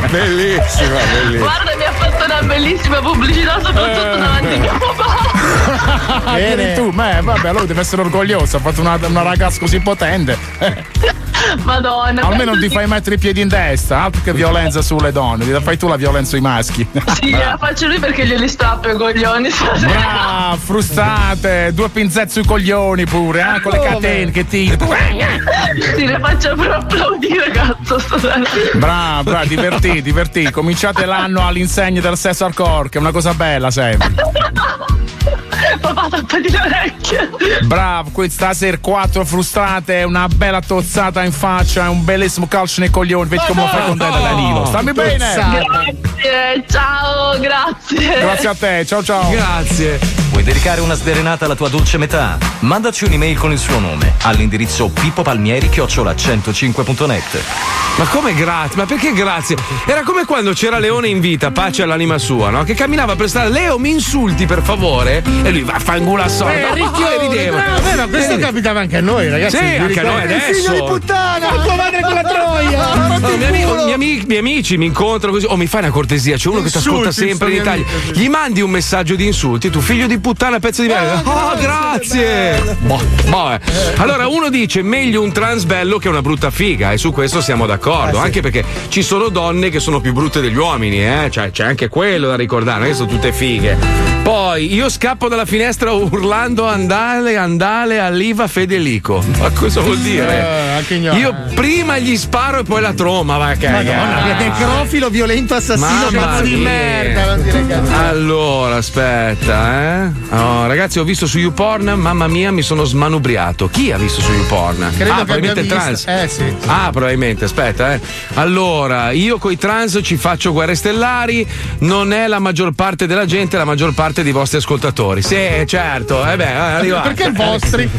Bellissima, bellissima. Guarda, mi ha fatto una bellissima pubblicità, soprattutto davanti a mio papà. Bene. tu, ma vabbè, lui deve essere orgoglioso, ha fatto una, una ragazza così potente. Madonna. Almeno non ti fai mettere i piedi in testa, altro che violenza sulle donne, ti fai tu la violenza sui maschi. Sì, la faccio lui perché glieli strappo i coglioni. Brava, frustate, due pinzette sui coglioni pure, eh, con le catene che ti. Sì, le faccio per applaudire, cazzo. stasera. Brava, brava, divertì, divertì. Cominciate l'anno all'insegna del sesso hardcore, che è una cosa bella sempre. Papà, tappati le orecchie. Bravo, qui stasera quattro frustrate, una bella tozzata in faccia e un bellissimo calcio nei coglioni. Vedi come lo fai contenta Danilo. Stammi bene. Grazie, ciao, grazie. Grazie a te, ciao ciao. Grazie. Dedicare una sderenata alla tua dolce metà? Mandaci un'email con il suo nome all'indirizzo pippopalmieri-105.net. Ma come grazie? Ma perché grazie? Era come quando c'era Leone in vita, pace all'anima sua, no? Che camminava per strada, Leo mi insulti per favore? E lui va a fanculo a solito. Eh, Ricchione, e rideva. bravo. Eh, ma questo rideva. capitava anche a noi, ragazzi. Sì, anche a noi adesso. Figlio di puttana! Ma tua madre con la troia! No, miei, il ami- culo. miei ami- miei amici mi incontrano così. Oh, mi fai una cortesia? C'è uno che ti ascolta Insulti, sempre in Italia. amico. Gli mandi un messaggio di insulti, tu figlio di puttana, pezzo di merda. Oh, grazie. Boh, boh, eh. Allora, uno dice meglio un trans bello che una brutta figa, e su questo siamo d'accordo. Eh, sì. Anche perché ci sono donne che sono più brutte degli uomini, eh. Cioè, c'è anche quello da ricordare, non che sono tutte fighe. Poi io scappo dalla finestra urlando andale, andale, all'iva Fedelico. Ma cosa vuol dire? Eh. Io prima gli sparo e poi la tromba, va cagare. Madonna, che necrofilo violento assassino Mamma cazzo di merda. Allora, aspetta, eh. Oh, ragazzi, ho visto su YouPorn, mamma mia, mi sono smanubriato. Chi ha visto su YouPorn? Credo ah, che abbia probabilmente il visto. trans. Eh sì. Ah, probabilmente, aspetta, eh. Allora, io coi trans ci faccio guerre stellari, non è la maggior parte della gente, è la maggior parte dei vostri ascoltatori. Sì, certo, eh beh, è arrivato. Perché vostri?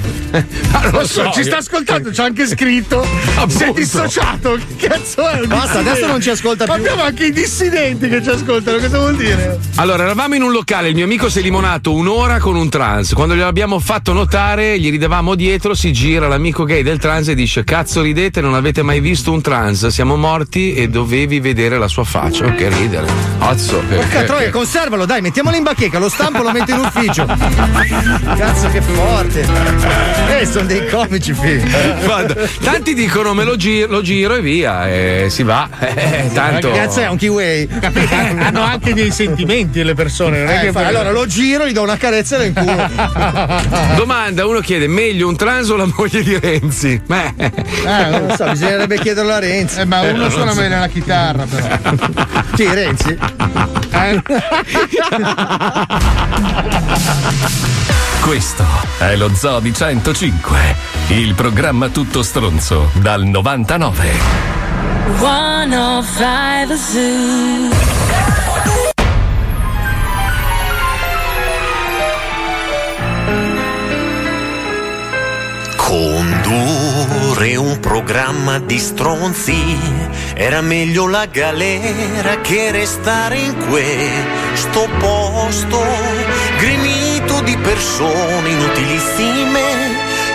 Ah, non lo so, ci sta ascoltando, c'è anche scritto. Si è dissociato. Che cazzo è? un Basta, adesso non ci ascolta più. Abbiamo anche i dissidenti che ci ascoltano, cosa vuol dire? Allora, eravamo in un locale, il mio amico si è limonato un'ora con un trans. Quando gliel'abbiamo fatto notare, gli ridevamo dietro, si gira l'amico gay del trans e dice: Cazzo ridete, non avete mai visto un trans, siamo morti e dovevi vedere la sua faccia. Oh, che ridere. Cazzo. che- Porca troia, conservalo, dai, mettiamolo in bacheca, lo stampo lo metto in ufficio. Cazzo, che forte. Eh, sono dei comici. Guarda, tanti dicono me lo giro, lo giro e via, e si va. Eh, tanto. Che cazzo è un kiwi? Capito? Hanno anche dei sentimenti le persone, non è Eh, che fa- allora lo giro, gli do una carezza e lo inculo. Domanda, uno chiede: meglio un trans o la moglie di Renzi? Beh. Eh, non lo so, bisognerebbe chiederlo a Renzi. Eh, ma Eh, uno non suona so. bene la chitarra, però. Chi, Renzi? Eh? Questo è lo Zoo di 105, il programma tutto stronzo dal 99. 105 Zoo. Condurre un programma di stronzi era meglio la galera che restare in questo posto gremito di persone inutilissime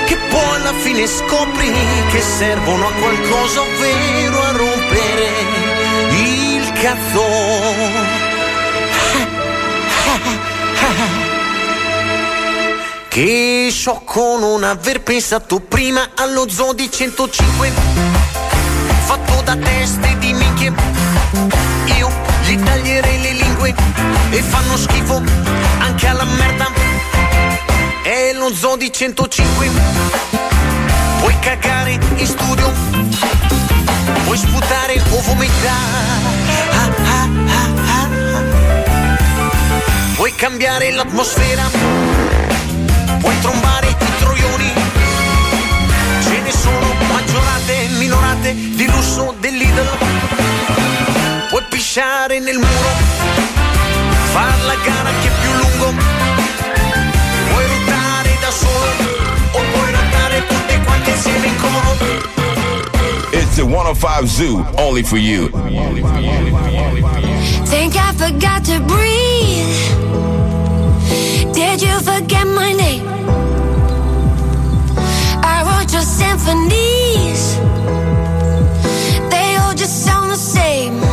che poi alla fine scopri che servono a qualcosa ovvero a rompere il cazzo. Che sciocco non aver pensato prima allo zoo di 105 Fatto da teste di minchie. Io gli taglierei le lingue E fanno schifo anche alla merda. È lo zoo di 105 Puoi cagare in studio? Puoi sputare o vomitare Ah, ah, ah, ah, ah. Puoi cambiare l'atmosfera puoi trombare i troioni. Ce ne sono maggiorate, minorate, di lusso dell'idol. Puoi pisciare nel muro, far la gara che è più lungo. Puoi ruotare da solo o puoi ruotare tutti quanti insieme in coro. It's the 105 Zoo, only for you. Think I forgot to breathe. Did you forget my name? I wrote your symphonies. They all just sound the same.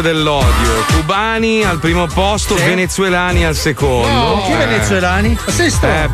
Dell'odio cubani al primo posto, venezuelani al secondo. No, chi Eh. venezuelani? Ma sei Eh,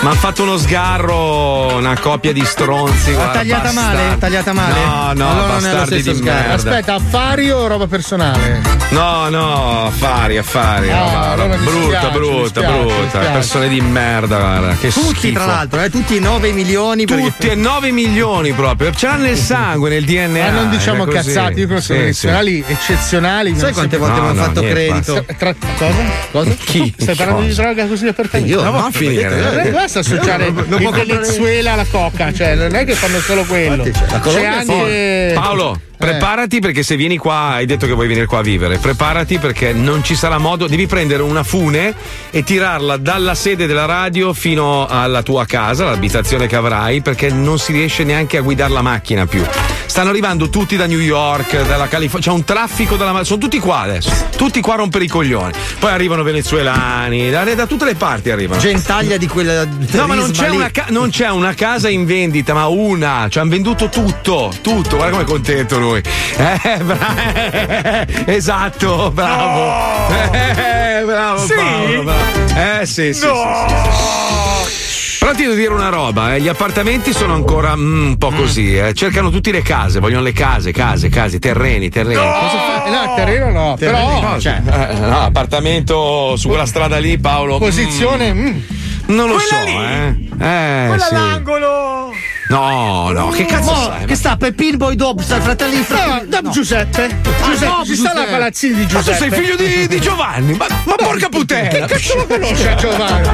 ma ha fatto uno sgarro, una coppia di stronzi. Ha guarda, tagliata male? bastardi. Tagliata male? No, no, Allora non è lo bastardi di sgarro. merda. Aspetta, affari o roba personale? No, no, affari, affari. Ah, roba- allora brutta, dispiace, brutta, dispiace, brutta. dispiace. Persone di merda, guarda. Che Tutti, schifo. tra l'altro, eh, tutti 9 milioni. perché- Tutti e 9 milioni proprio. Ce l'hanno nel sangue, nel DNA. Ma non diciamo cazzate, io conosco Sì, venezuelani eccezionali. Sai quante volte mi hanno fatto niente, credito? basta. Tra- cosa? Cosa? Chi? Stai parlando di Cosa? droga così apertamente? Io? No, No, non finire. Non basta associare Non- non il Venezuela alla coca, cioè non è che fanno solo quello. Infatti, cioè, la C'è Colombia è anche. Paolo, Eh. preparati perché se vieni qua, hai detto che vuoi venire qua a vivere, preparati perché non ci sarà modo, devi prendere una fune e tirarla dalla sede della radio fino alla tua casa, l'abitazione che avrai, perché non si riesce neanche a guidare la macchina più. Stanno arrivando tutti da New York, dalla California, c'è un traffico dalla sono tutti qua adesso, tutti qua a rompere i coglioni. Poi arrivano venezuelani, da, da tutte le parti arrivano. Gentaglia di quella. No, ma non c'è, ca- non c'è una casa in vendita, ma una. Ci hanno venduto tutto, tutto. Guarda come è contento lui. Eh, bra- esatto, bravo. Eh, bravo, Sì? Paolo, bravo. Eh, sì, sì, sì, sì, sì. Però ti devo dire una roba, eh, gli appartamenti sono ancora mm, un po' così, eh. cercano tutti le case, vogliono le case, case, case, terreni, terreni. Cosa fa? Eh, No, terreno no, però. Cosa? Cioè, Eh, no, appartamento su quella strada lì, Paolo. posizione. mm. mm, non lo Quella so, lì? eh. Eh, Quella sì. all'angolo! No, no, che cazzo Mo, sai? che sta Peppino Boy Dobson, fratelli di No, Dom Giuseppe. Giuseppe, Dom ci sta la Giuseppe. palazzina di Ma tu Giuseppe. sei figlio di, di Giovanni? Ma, ma porca Che puttana! cazzo lo conosce a Giovanni?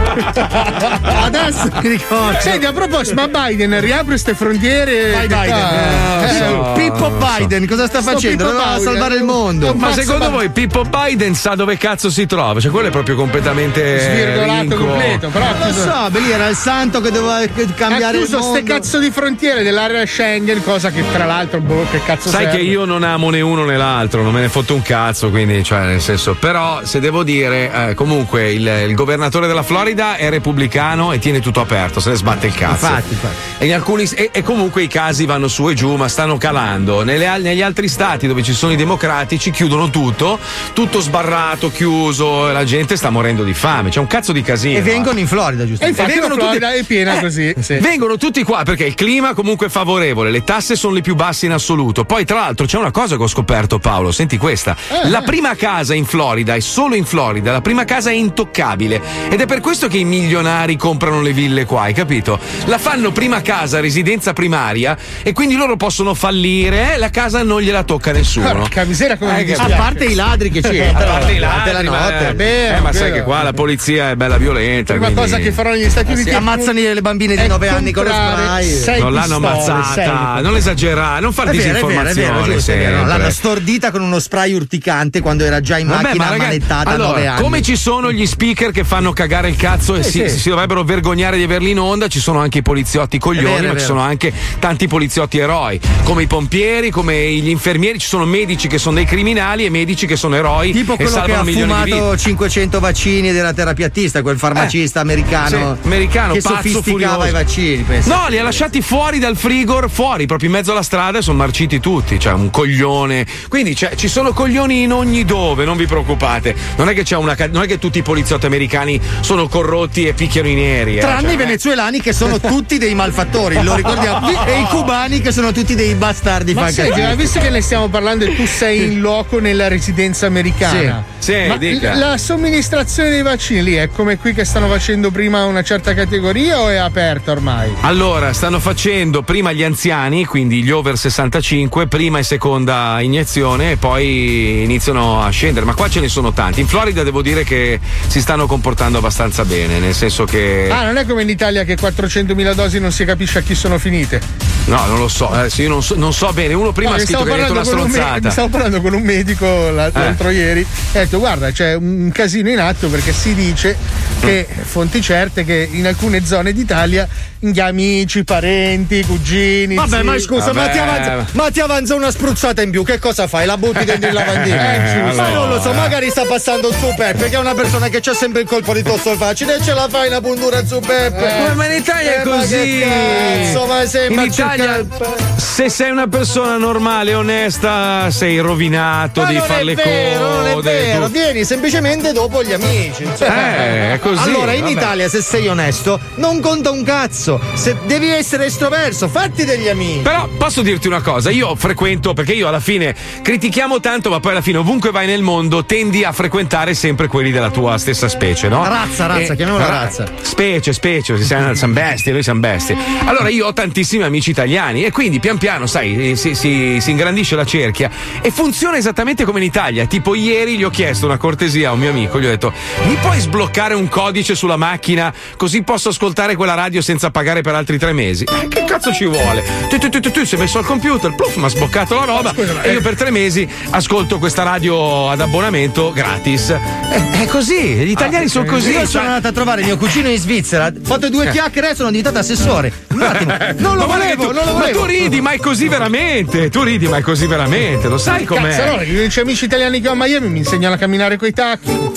Adesso mi ricordo. Senti, a proposito, ma Biden riapre queste frontiere? Vai Biden. Ah, Eh, eh, Pippo Biden, cosa sta Sto facendo? Pippo Doveva Biden. salvare il mondo. Ma secondo voi Pippo Biden sa dove cazzo si trova? Cioè, quello è proprio completamente. Svirgolato completo, però Non lo so, beh, lì era il santo che doveva cambiare ha il chiuso mondo. ste cazzo di frontiere dell'area Schengen, cosa che tra l'altro, boh, che cazzo Sai serve? che io non amo né uno né l'altro, non me ne fotto un cazzo, quindi, cioè, nel senso. Però, se devo dire, eh, comunque, il, il governatore della Florida è repubblicano e tiene tutto aperto, se ne sbatte il cazzo. Infatti, infatti. E, in alcuni- e- e comunque i casi vanno su e giù, ma stanno calando. Nelle negli altri stati dove ci sono i democratici chiudono tutto, tutto sbarrato, chiuso, e la gente sta morendo di fame. C'è un cazzo di casino. E vengono in Florida, giusto? E infatti E vengono Florida tutti- è piena Eh, così. sì. Vengono tutti qua perché il clima comunque è favorevole, le tasse sono le più basse in assoluto. Poi, tra l'altro, c'è una cosa che ho scoperto, Paolo. Senti questa: Eh, la prima casa in Florida, e solo in Florida, la prima casa è intoccabile. Ed è per questo che i milionari comprano le ville qua, hai capito? La fanno prima casa, residenza primaria, e quindi loro possono fallire, eh, la casa non gliela tocca nessuno. Porca miseria come Eh, mi A parte i ladri che ci A entrano parte i ladri, la ma- notte. eh, vero, ma sai che qua la polizia è bella violenta. Prima quindi- cosa che faranno negli Stati Uniti Si è ammazzano le bambine di è 9 anni con comprare spray. Sei non l'hanno pistole, ammazzata, sei. non esagerare, non far È vero, è vero, è disinformazione. vero, giusto, è vero. sempre. L'hanno stordita con uno spray urticante quando era già in Vabbè, macchina ma ragazzi, ammanettata a allora, 9 anni. come ci sono gli speaker che fanno cagare il cazzo e Sì, si, sì. si dovrebbero vergognare di averli in onda, ci sono anche i poliziotti coglioni, ma ci sono anche tanti poliziotti eroi, come i pompieri, come gli infermieri, ci sono medici che sono dei criminali e medici che sono eroi Tipo quello che ha fumato 500 vaccini era terapiattista, quel farmacista americano, Sì, americano, che pazzo, sofisticava furioso. i vaccini. No, li ha lasciati fuori dal frigor, fuori, proprio in mezzo alla strada e sono marciti tutti. Cioè, un coglione. Quindi cioè, ci sono coglioni in ogni dove, non vi preoccupate. Non è che c'è una non è che tutti i poliziotti americani sono corrotti e picchiano i neri. eh. Tranne Cioè, i venezuelani che sono tutti dei malfattori, lo ricordiamo. E i cubani che sono tutti dei bastardi Ma senti, ma visto che ne stiamo parlando e tu sei in loco nella residenza americana, Sì, sì, ma dica. l- la somministrazione dei vaccini lì è come qui che stanno facendo prima una certa categoria o è aperta ormai? Allora, stanno facendo prima gli anziani, quindi gli over 65, prima e seconda iniezione e poi iniziano a scendere. Ma qua ce ne sono tanti. In Florida devo dire che si stanno comportando abbastanza bene, nel senso che. Ah, non è come in Italia che 400.000 dosi non si capisce a chi sono finite. No, non lo so, adesso io non so, non so bene. Uno prima No, ha scritto che ha detto una con un me- stronzata. mi stavo parlando con un medico la- l'altro ieri e ha detto guarda c'è un casino in atto perché si dice che fonti certe che in alcune zone d'Italia gli amici, parenti cugini. Vabbè, zii. ma scusa, ma ti, avanza, ma ti avanza una spruzzata in più, che cosa fai? La butti dentro il lavandino? Eh, ma allora. non lo so, magari sta passando il suo Peppe, che è una persona che c'ha sempre il colpo di tosto facile e ce la fai una puntura su Peppe. Eh, ma in Italia è Eh, ma così. cazzo, ma in Italia, se sei una persona normale, onesta, sei rovinato, Ma devi non fare è le vero, non è vero, tu- vieni semplicemente dopo gli amici. Eh, è così, Allora, in vabbè. Italia, se sei onesto, non conta un cazzo. Se devi essere estroverso, fatti degli amici. Però posso dirti una cosa, io frequento, perché io alla fine critichiamo tanto, ma poi alla fine ovunque vai nel mondo tendi a frequentare sempre quelli della tua stessa specie, no? Razza, razza, chiamiamola ra- razza. Specie, specie, siamo, siamo bestie, noi siamo bestie. Allora io ho tantissimi amici italiani e quindi pian piano, sai, si, si- si ingrandisce la cerchia e funziona esattamente come in Italia. Tipo ieri gli ho chiesto una cortesia a un mio amico, gli ho detto mi puoi sbloccare un codice sulla macchina così posso ascoltare quella radio senza pagare per altri tre mesi? Eh, che cazzo ci vuole? Tu, tu, tu, tu, tu si è messo al computer, pluf, mi ha sbloccato la roba e io per tre mesi ascolto questa radio ad abbonamento gratis. È, è così, gli italiani sono così. Io cioè- sono andato a trovare mio cugino in Svizzera, ho fatto due chiacchiere e sono diventato assessore. Un attimo, non lo Ma volevo, tu- non lo Ma volevo. tu ridi, ma è così veramente. Tu ridi, ma è così veramente. Lo sai com'è? gli unici amici italiani che ho a Miami mi insegnano a camminare coi tacchi.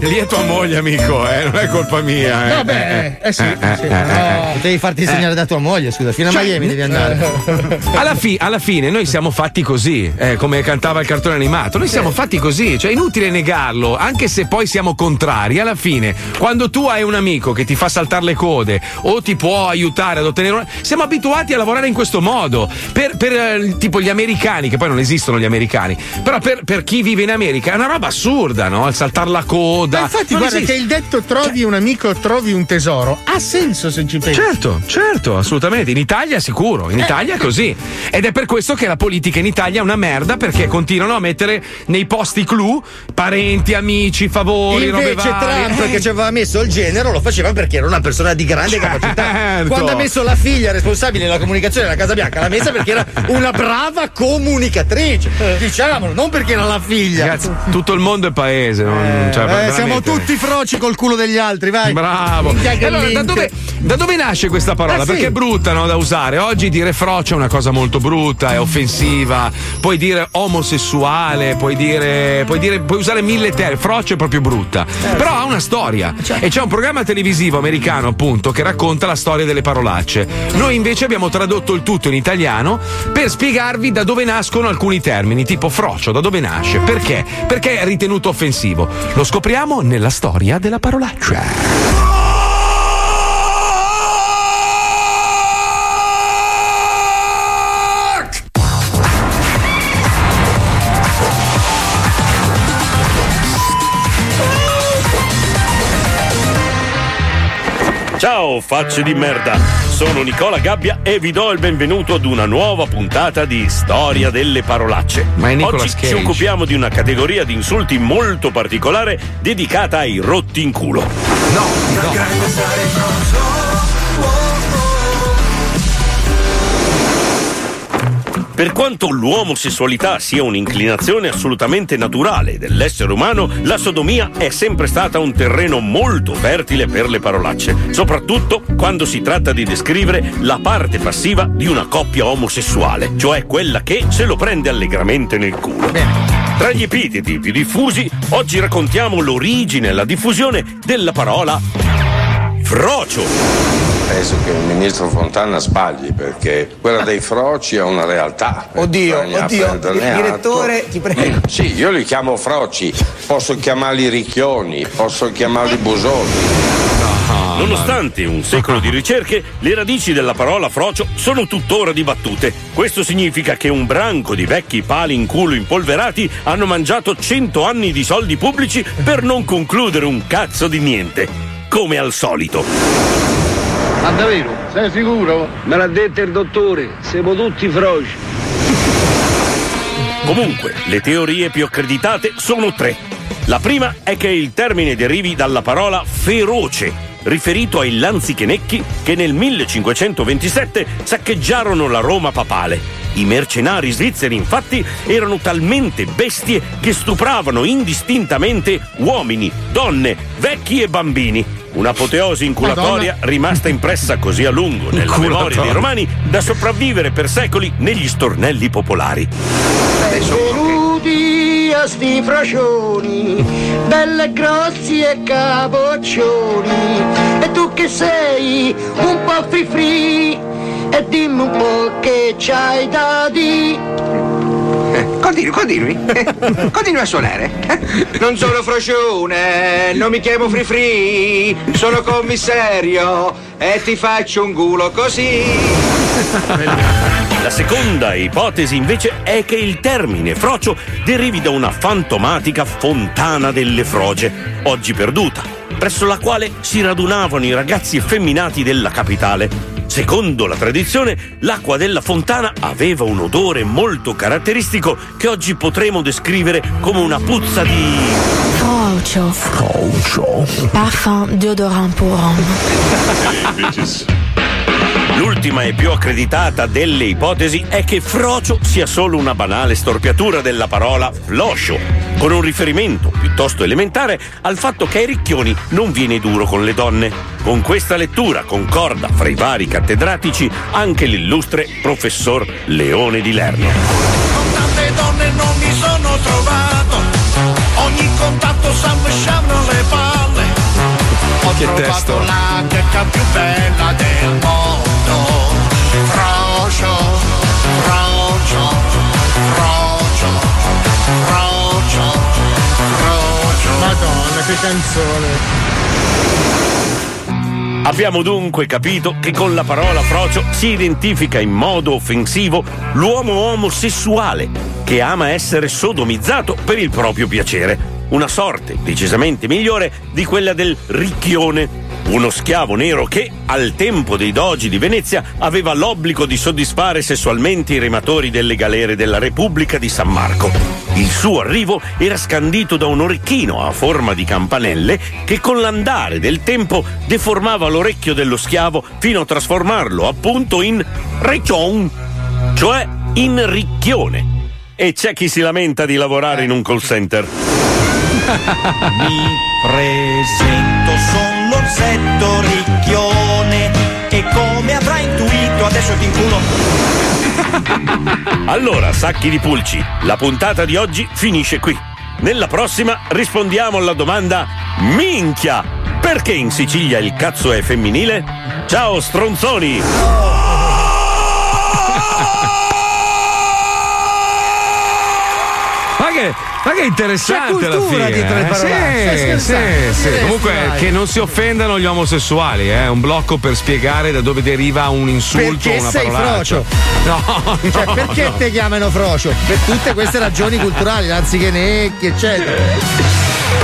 Lì è tua moglie, amico, eh, non è colpa mia. Eh. Vabbè, eh Eh, sì. Eh, eh, eh. Devi farti insegnare da tua moglie, scusa, fino a Cioè, Miami devi andare. Alla, fi- alla fine noi siamo fatti così, eh, come cantava il cartone animato, noi siamo fatti così, cioè è inutile negarlo, anche se poi siamo contrari, alla fine quando tu hai un amico che ti fa saltare le code o ti può aiutare ad ottenere una... Siamo abituati a lavorare in questo modo, per, per, eh, tipo gli americani, che poi non esistono gli americani, però per, per chi vive in America è una roba assurda, no? Il saltare la coda. Ma infatti, Non guarda esiste. che il detto trovi un amico, trovi un tesoro ha senso se ci pensi. Certo, certo, assolutamente. In Italia sicuro, in Italia è così. Ed è per questo che la politica in Italia è una merda perché continuano a mettere nei posti clou parenti, amici, favori, robe Invece varie. Trump che ci aveva messo il genero lo faceva perché era una persona di grande capacità. Certo. Quando ha messo la figlia responsabile della comunicazione della Casa Bianca, l'ha messa perché era una brava comunicatrice. Diciamolo, non perché era la figlia. Ragazzi, tutto il mondo è paese. non- cioè, Eh, veramente. siamo tutti froci col culo degli altri, vai. Bravo. Allora, da link. Dove, da dove nasce questa parola? Eh, sì. Perché è brutta no, da usare. Oggi dire frocio è una cosa molto brutta, è offensiva. Puoi dire omosessuale, puoi dire. Puoi, dire, puoi usare mille termini. Frocio è proprio brutta. Però ha una storia. E c'è un programma televisivo americano, appunto, che racconta la storia delle parolacce. Noi invece abbiamo tradotto il tutto in italiano per spiegarvi da dove nascono alcuni termini, tipo frocio, da dove nasce, perché? Perché è ritenuto offensivo. Lo scopriamo nella storia della parolaccia. Ciao facce di merda, sono Nicola Gabbia e vi do il benvenuto ad una nuova puntata di Storia delle parolacce. Ma è Oggi ci Cage. occupiamo di una categoria di insulti molto particolare dedicata ai rotti in culo. Per quanto l'omosessualità sia un'inclinazione assolutamente naturale dell'essere umano, la sodomia è sempre stata un terreno molto fertile per le parolacce, soprattutto quando si tratta di descrivere la parte passiva di una coppia omosessuale, cioè quella che se lo prende allegramente nel culo. Tra gli epiteti più diffusi, oggi raccontiamo l'origine e la diffusione della parola frocio. Penso che il ministro Fontana sbagli perché quella dei froci è una realtà. Oddio, oddio, atto. direttore, ti prego. Sì, io li chiamo froci, posso chiamarli ricchioni, posso chiamarli busoni. Nonostante un secolo di ricerche, le radici della parola frocio sono tuttora dibattute. Questo significa che un branco di vecchi pali in culo impolverati hanno mangiato 100 anni di soldi pubblici per non concludere un cazzo di niente. Come al solito. Ma davvero? Sei sicuro? Me l'ha detto il dottore, siamo tutti froci. Comunque, le teorie più accreditate sono tre. La prima è che il termine derivi dalla parola feroce, riferito ai lanzichenecchi che nel 1527 saccheggiarono la Roma papale. I mercenari svizzeri infatti erano talmente bestie che stupravano indistintamente uomini, donne, vecchi e bambini. un'apoteosi inculatoria rimasta impressa così a lungo nella Inculatoria. memoria dei romani da sopravvivere per secoli negli stornelli popolari. Benvenuti a sti frocioni, belle grossi e capoccioni. E tu che sei un po' free free, e dimmi un po' che c'hai da di. Continui, continui. Continui a suonare. Non sono frocione, non mi chiamo Free Free, sono commissario e ti faccio un culo così. La seconda ipotesi invece è che il termine frocio derivi da una fantomatica fontana delle froge, oggi perduta, presso la quale si radunavano i ragazzi effeminati della capitale. Secondo la tradizione, l'acqua della fontana aveva un odore molto caratteristico che oggi potremo descrivere come una puzza di... Frocio. Frocio. Parfum déodorant pour homme. L'ultima e più accreditata delle ipotesi è che frocio sia solo una banale storpiatura della parola floscio, con un riferimento piuttosto elementare al fatto che ai ricchioni non viene duro con le donne. Con questa lettura concorda fra i vari cattedratici anche l'illustre professor Leone di Lerno. Tante donne non mi sono trovato, ogni contatto s'ambasciavano le palle. Ho Che trovato testo. la checca più bella del mondo. Frocio, frocio, frocio, frocio, frocio. Madonna, che canzone. Abbiamo dunque capito che con la parola frocio si identifica in modo offensivo l'uomo omosessuale che ama essere sodomizzato per il proprio piacere. Una sorte decisamente migliore di quella del ricchione, uno schiavo nero che, al tempo dei dogi di Venezia, aveva l'obbligo di soddisfare sessualmente i rematori delle galere della Repubblica di San Marco. Il suo arrivo era scandito da un orecchino a forma di campanelle che con l'andare del tempo deformava l'orecchio dello schiavo fino a trasformarlo appunto in ricchion, cioè in ricchione. E c'è chi si lamenta di lavorare in un call center. Mi presento, sono l'orsetto ricchione e come avrai intuito adesso ti inculo. Allora, sacchi di pulci, la puntata di oggi finisce qui. Nella prossima rispondiamo alla domanda Minchia! Perché in Sicilia il cazzo è femminile? Ciao stronzoni! Ma che, ma che interessante C'è cultura alla fine. dietro le eh? Sì, sì, sì. Eh, Comunque che non si offendano gli omosessuali, è un blocco per spiegare da dove deriva un insulto Perché o una sei parolaccia. frocio? No, Cioè, no, perché no. ti chiamano frocio? Per tutte queste ragioni culturali, anziché necchi, eccetera.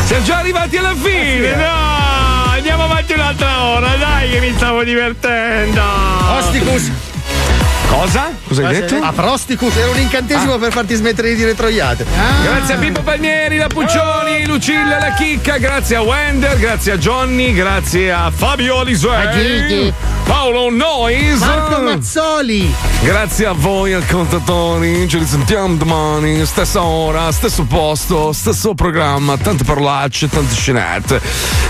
Siamo già arrivati alla fine, no! Andiamo avanti un'altra ora, dai che mi stavo divertendo! Osticus. Cosa? Cosa hai detto? A prosticus era un incantesimo per farti smettere di dire troiate. Grazie a Pippo Palmieri, la Puccioni, Lucilla, la Chicca, grazie a Wender, grazie a Johnny, grazie a Fabio A Gigi. Paolo Nois, Marco Mazzoli. Grazie a voi ascoltatori, ci risentiamo domani, stessa ora, stesso posto, stesso programma, tante parolacce, tante scenette.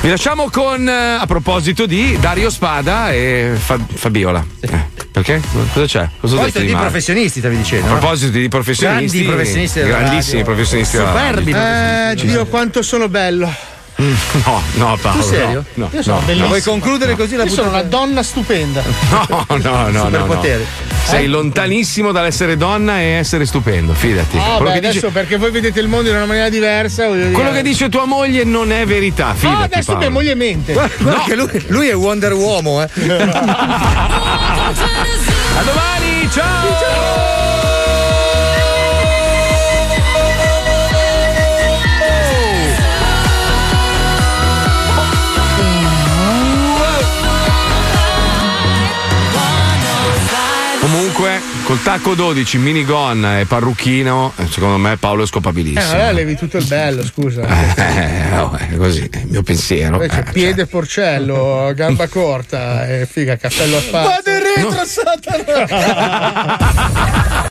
Vi lasciamo con, eh, a proposito di Dario Spada e Fa- Fabiola. Eh, perché? Cosa c'è? Cosa ho detto di di professionisti, stavi dicendo. A proposito di professionisti, Grandi professionisti grandissimi radio. professionisti Superbi. Eh, Dio, quanto sono bello. No, no, Paolo. Tu serio? No, Io sono no, bellissimo. Vuoi concludere così la Io sono una donna stupenda. No, no, no, no. Superpoteri. no. Sei lontanissimo dall'essere donna e essere stupendo, fidati. Ah, quello, beh, adesso dice, perché voi vedete il mondo in una maniera diversa. quello che dice tua moglie non è verità, fidati. Ah, adesso Paolo. mia moglie mente. Guarda che lui, lui è Wonder Uomo, eh. A domani, ciao! Col tacco 12, minigonna e parrucchino, eh, secondo me Paolo è Eh, scopabilissimo. allora levi tutto il bello, scusa. Eh, vabbè, così, è il mio pensiero. Invece Eh, piede porcello, gamba corta e figa, cappello a spazio. Vado in retro, Satana!